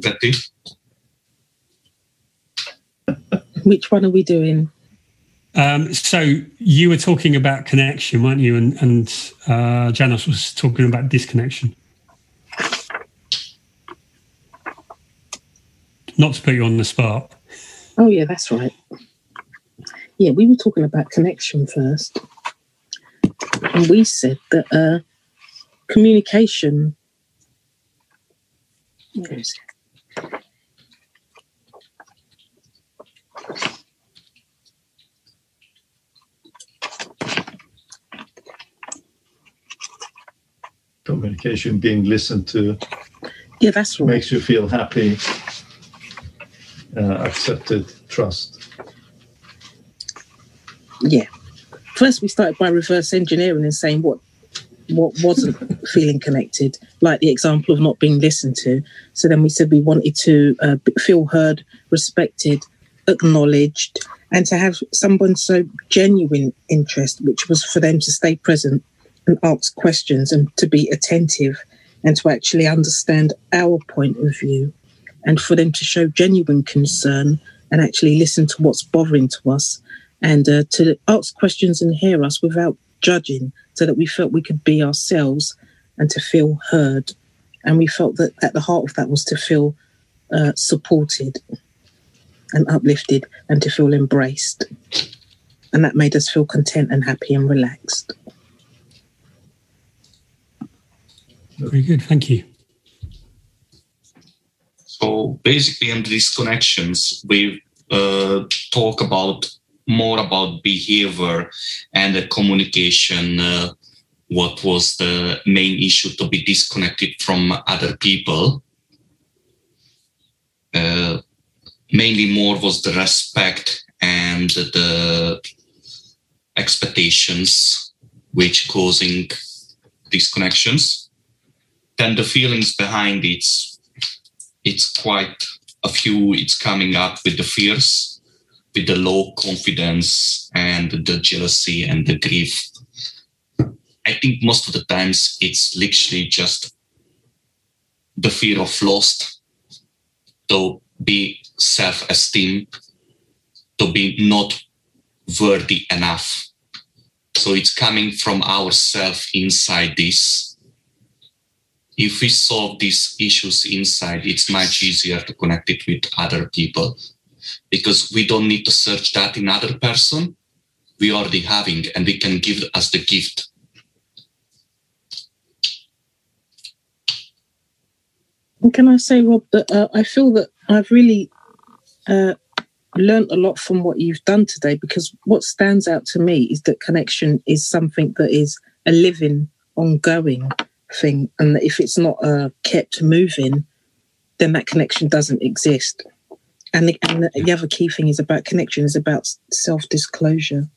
Betty. Which one are we doing? Um, so you were talking about connection, weren't you? And and uh, Janice was talking about disconnection. Not to put you on the spot. Oh yeah, that's right. Yeah, we were talking about connection first, and we said that uh, communication. Where is it? Communication being listened to. Yeah, that's right. Makes you feel happy, uh, accepted, trust. Yeah. First, we started by reverse engineering and saying what what wasn't feeling connected, like the example of not being listened to. So then we said we wanted to uh, feel heard, respected, acknowledged, and to have someone so genuine interest, which was for them to stay present and ask questions and to be attentive and to actually understand our point of view and for them to show genuine concern and actually listen to what's bothering to us and uh, to ask questions and hear us without judging so that we felt we could be ourselves and to feel heard. And we felt that at the heart of that was to feel uh, supported and uplifted and to feel embraced. And that made us feel content and happy and relaxed. Very good. Thank you. So basically, in these connections, we uh, talk about more about behavior and the communication. Uh, what was the main issue to be disconnected from other people? Uh, mainly, more was the respect and the expectations, which causing these connections Then the feelings behind it, it's quite a few. It's coming up with the fears with the low confidence and the jealousy and the grief. I think most of the times it's literally just the fear of lost, to be self esteem to be not worthy enough. So it's coming from ourself inside this. If we solve these issues inside, it's much easier to connect it with other people because we don't need to search that in other person. We already having and we can give us the gift. Can I say, Rob, that uh, I feel that I've really uh, learned a lot from what you've done today because what stands out to me is that connection is something that is a living, ongoing thing. And that if it's not uh, kept moving, then that connection doesn't exist. And the, and the other key thing is about connection is about self disclosure.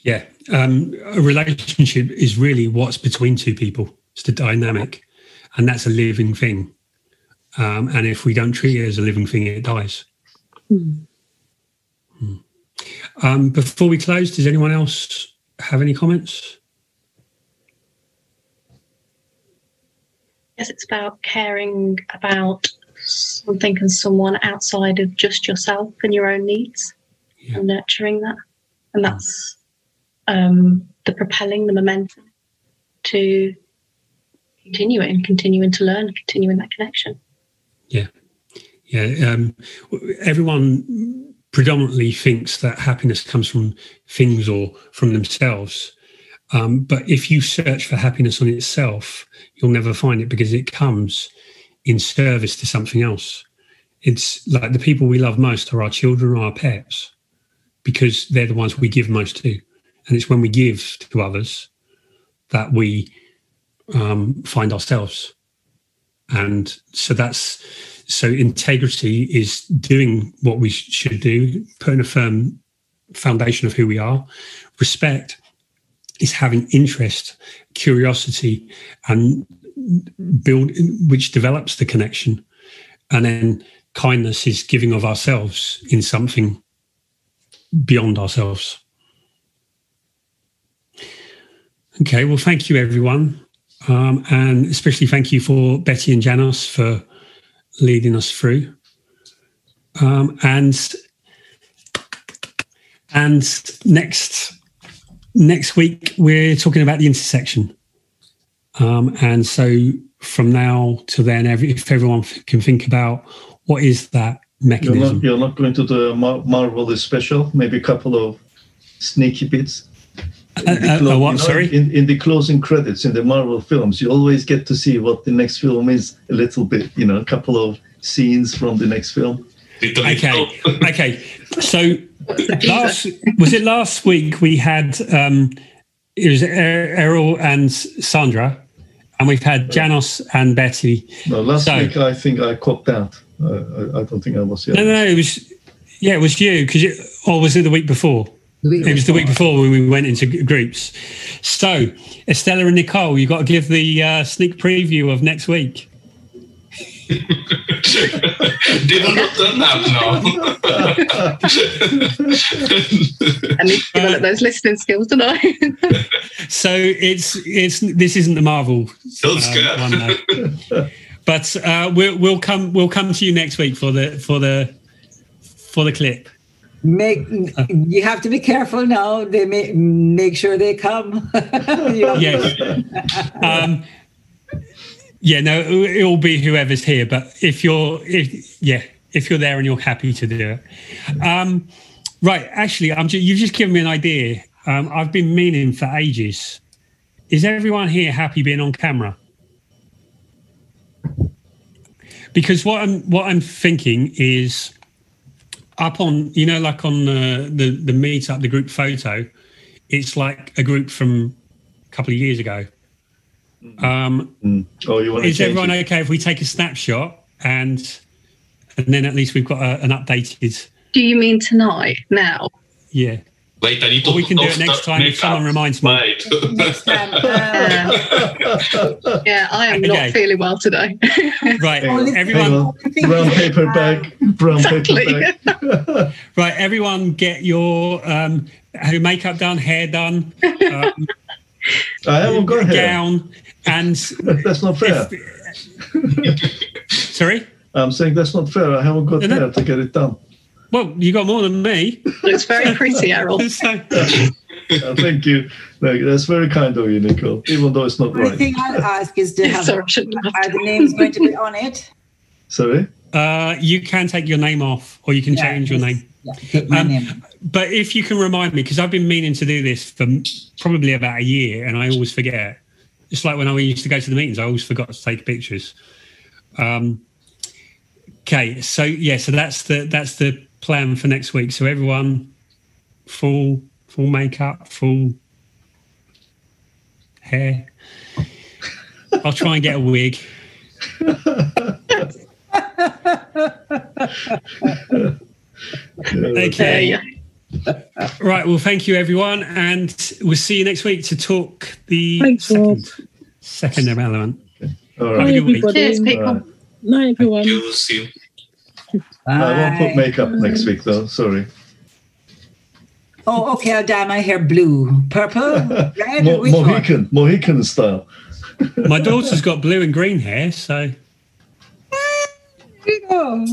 Yeah, um, a relationship is really what's between two people. It's the dynamic, and that's a living thing. Um, and if we don't treat it as a living thing, it dies. Mm. Mm. Um, before we close, does anyone else have any comments? Yes, it's about caring about something and someone outside of just yourself and your own needs yeah. and nurturing that. And that's um, the propelling, the momentum to continuing continuing to learn, continuing that connection. Yeah. Yeah. Um, everyone predominantly thinks that happiness comes from things or from themselves. Um, but if you search for happiness on itself, you'll never find it because it comes in service to something else. It's like the people we love most are our children or our pets because they're the ones we give most to. And it's when we give to others that we um, find ourselves. And so that's so integrity is doing what we should do, putting a firm foundation of who we are. Respect is having interest, curiosity, and build, which develops the connection. And then kindness is giving of ourselves in something beyond ourselves. Okay, well, thank you, everyone. Um, and especially thank you for Betty and Janos for leading us through. Um, and and next next week we're talking about the intersection. Um, and so from now to then, every, if everyone can think about what is that mechanism. You're not, you're not going to do a Mar- Marvel special, maybe a couple of sneaky bits. Uh, uh, clo- what, you know, sorry? In, in the closing credits in the Marvel films, you always get to see what the next film is a little bit, you know, a couple of scenes from the next film. Okay, okay. So last was it last week we had um, it was Errol and Sandra, and we've had Janos and Betty. No, last so, week I think I copped out. Uh, I, I, don't think I was here. No, no, it was yeah, it was you because or was it the week before? It was the week before when we went into groups. So, Estella and Nicole, you've got to give the uh, sneak preview of next week. Did I not done that now? I need to develop those listening skills, don't I? so it's it's this isn't the Marvel um, one, but uh, we'll we'll come we'll come to you next week for the for the for the clip. Make you have to be careful now. They make make sure they come. yes. Um, yeah, no, it'll be whoever's here. But if you're, if yeah, if you're there and you're happy to do it, um, right? Actually, I'm. Just, you've just given me an idea. Um, I've been meaning for ages. Is everyone here happy being on camera? Because what I'm what I'm thinking is up on you know like on the the, the meetup the group photo it's like a group from a couple of years ago um mm. oh, you is everyone it? okay if we take a snapshot and and then at least we've got a, an updated do you mean tonight now yeah Wait, I need to. we can do it next time if someone reminds me. next time. Uh, yeah, I am okay. not feeling well today. right, everyone. Brown paper bag. Brown exactly. paper bag. right, everyone, get your um, makeup done, hair done. Um, I haven't got hair. Gown, and that's not fair. If, sorry. I'm saying that's not fair. I haven't got hair to get it done. Well, you got more than me. It's very pretty, Errol. thank you. No, that's very kind of you, Nicole. Even though it's not the right. The thing I'll ask is to have Sorry, are the names going to be on it? Sorry. Uh, you can take your name off, or you can yeah, change your name. Yeah, um, name. But if you can remind me, because I've been meaning to do this for probably about a year, and I always forget. It's like when I used to go to the meetings, I always forgot to take pictures. Um, okay, so yeah, so that's the that's the plan for next week. So everyone, full full makeup, full hair. I'll try and get a wig. okay. Right. Well, thank you, everyone, and we'll see you next week to talk the Thanks, second, Rob. second element. All Have a good week. Cheers, people. Right. Night, everyone. You see. I won't put makeup next week though. Sorry. Oh, okay. I'll dye my hair blue, purple, red. Mo- which one? Mohican, Mohican style. My daughter's got blue and green hair, so There you go.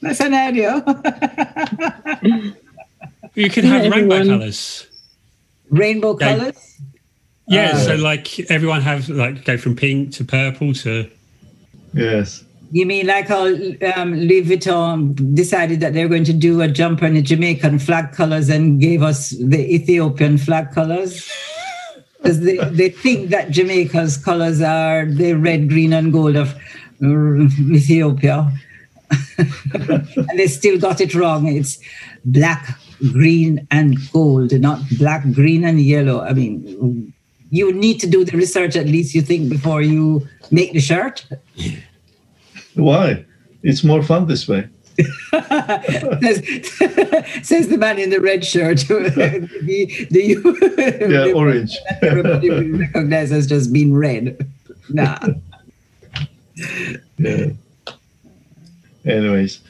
That's an idea. you can Yeah, have rainbow everyone. colours. Rainbow Yeah. colors. Yeah, Uh, so like everyone have like go from pink to purple to Yes. You mean like how um, Louis Vuitton decided that they're going to do a jumper in the Jamaican flag colors and gave us the Ethiopian flag colors? Because they, they think that Jamaica's colors are the red, green, and gold of uh, Ethiopia. and they still got it wrong. It's black, green, and gold, not black, green, and yellow. I mean, you need to do the research at least, you think, before you make the shirt. Why? It's more fun this way. says, says the man in the red shirt. the, the, Yeah, orange. that everybody will recognize as just being red. Nah. Yeah. Anyways, see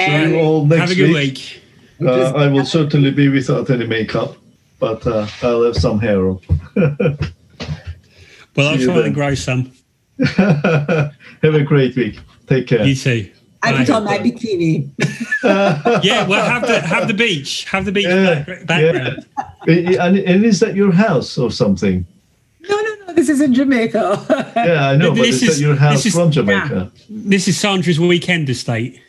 And you all next have a good week. week. Uh, I will certainly be without any makeup, but uh, I'll have some hair on. Well, I'll try then. and grow some. have a great week. Take care. You too. I put on my bikini. Yeah, well, have the have the beach, have the beach Yeah, background. Eh, And, and is that your house or something? No, no, no. This is in Jamaica. Yeah, I know, but This is, is- that your house this is- from Jamaica? This is Sandra's weekend estate.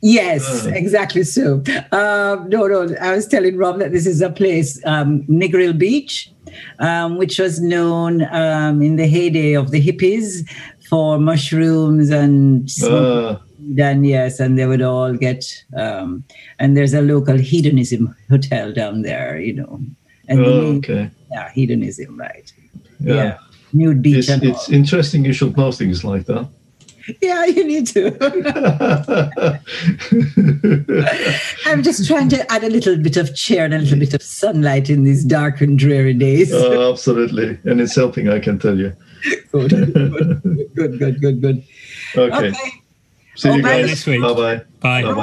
Yes, Uh. exactly so. Um, no, no. I was telling Rob that this is a place, um, Negril Beach, um, which was known um, in the heyday of the hippies for mushrooms and Uh, then yes, and they would all get um, and there's a local hedonism hotel down there, you know. And oh, okay. yeah, hedonism, right. Yeah. Yeah. Nude beach It's, and it's interesting you should know things like that. Yeah, you need to. I'm just trying to add a little bit of cheer and a little bit of sunlight in these dark and dreary days. Oh, absolutely. And it's helping, I can tell you. good, good, good, good, good, good. Okay. Okay. See you Oh, bye. guys. Next week. Bye-bye. Bye. Bye-bye.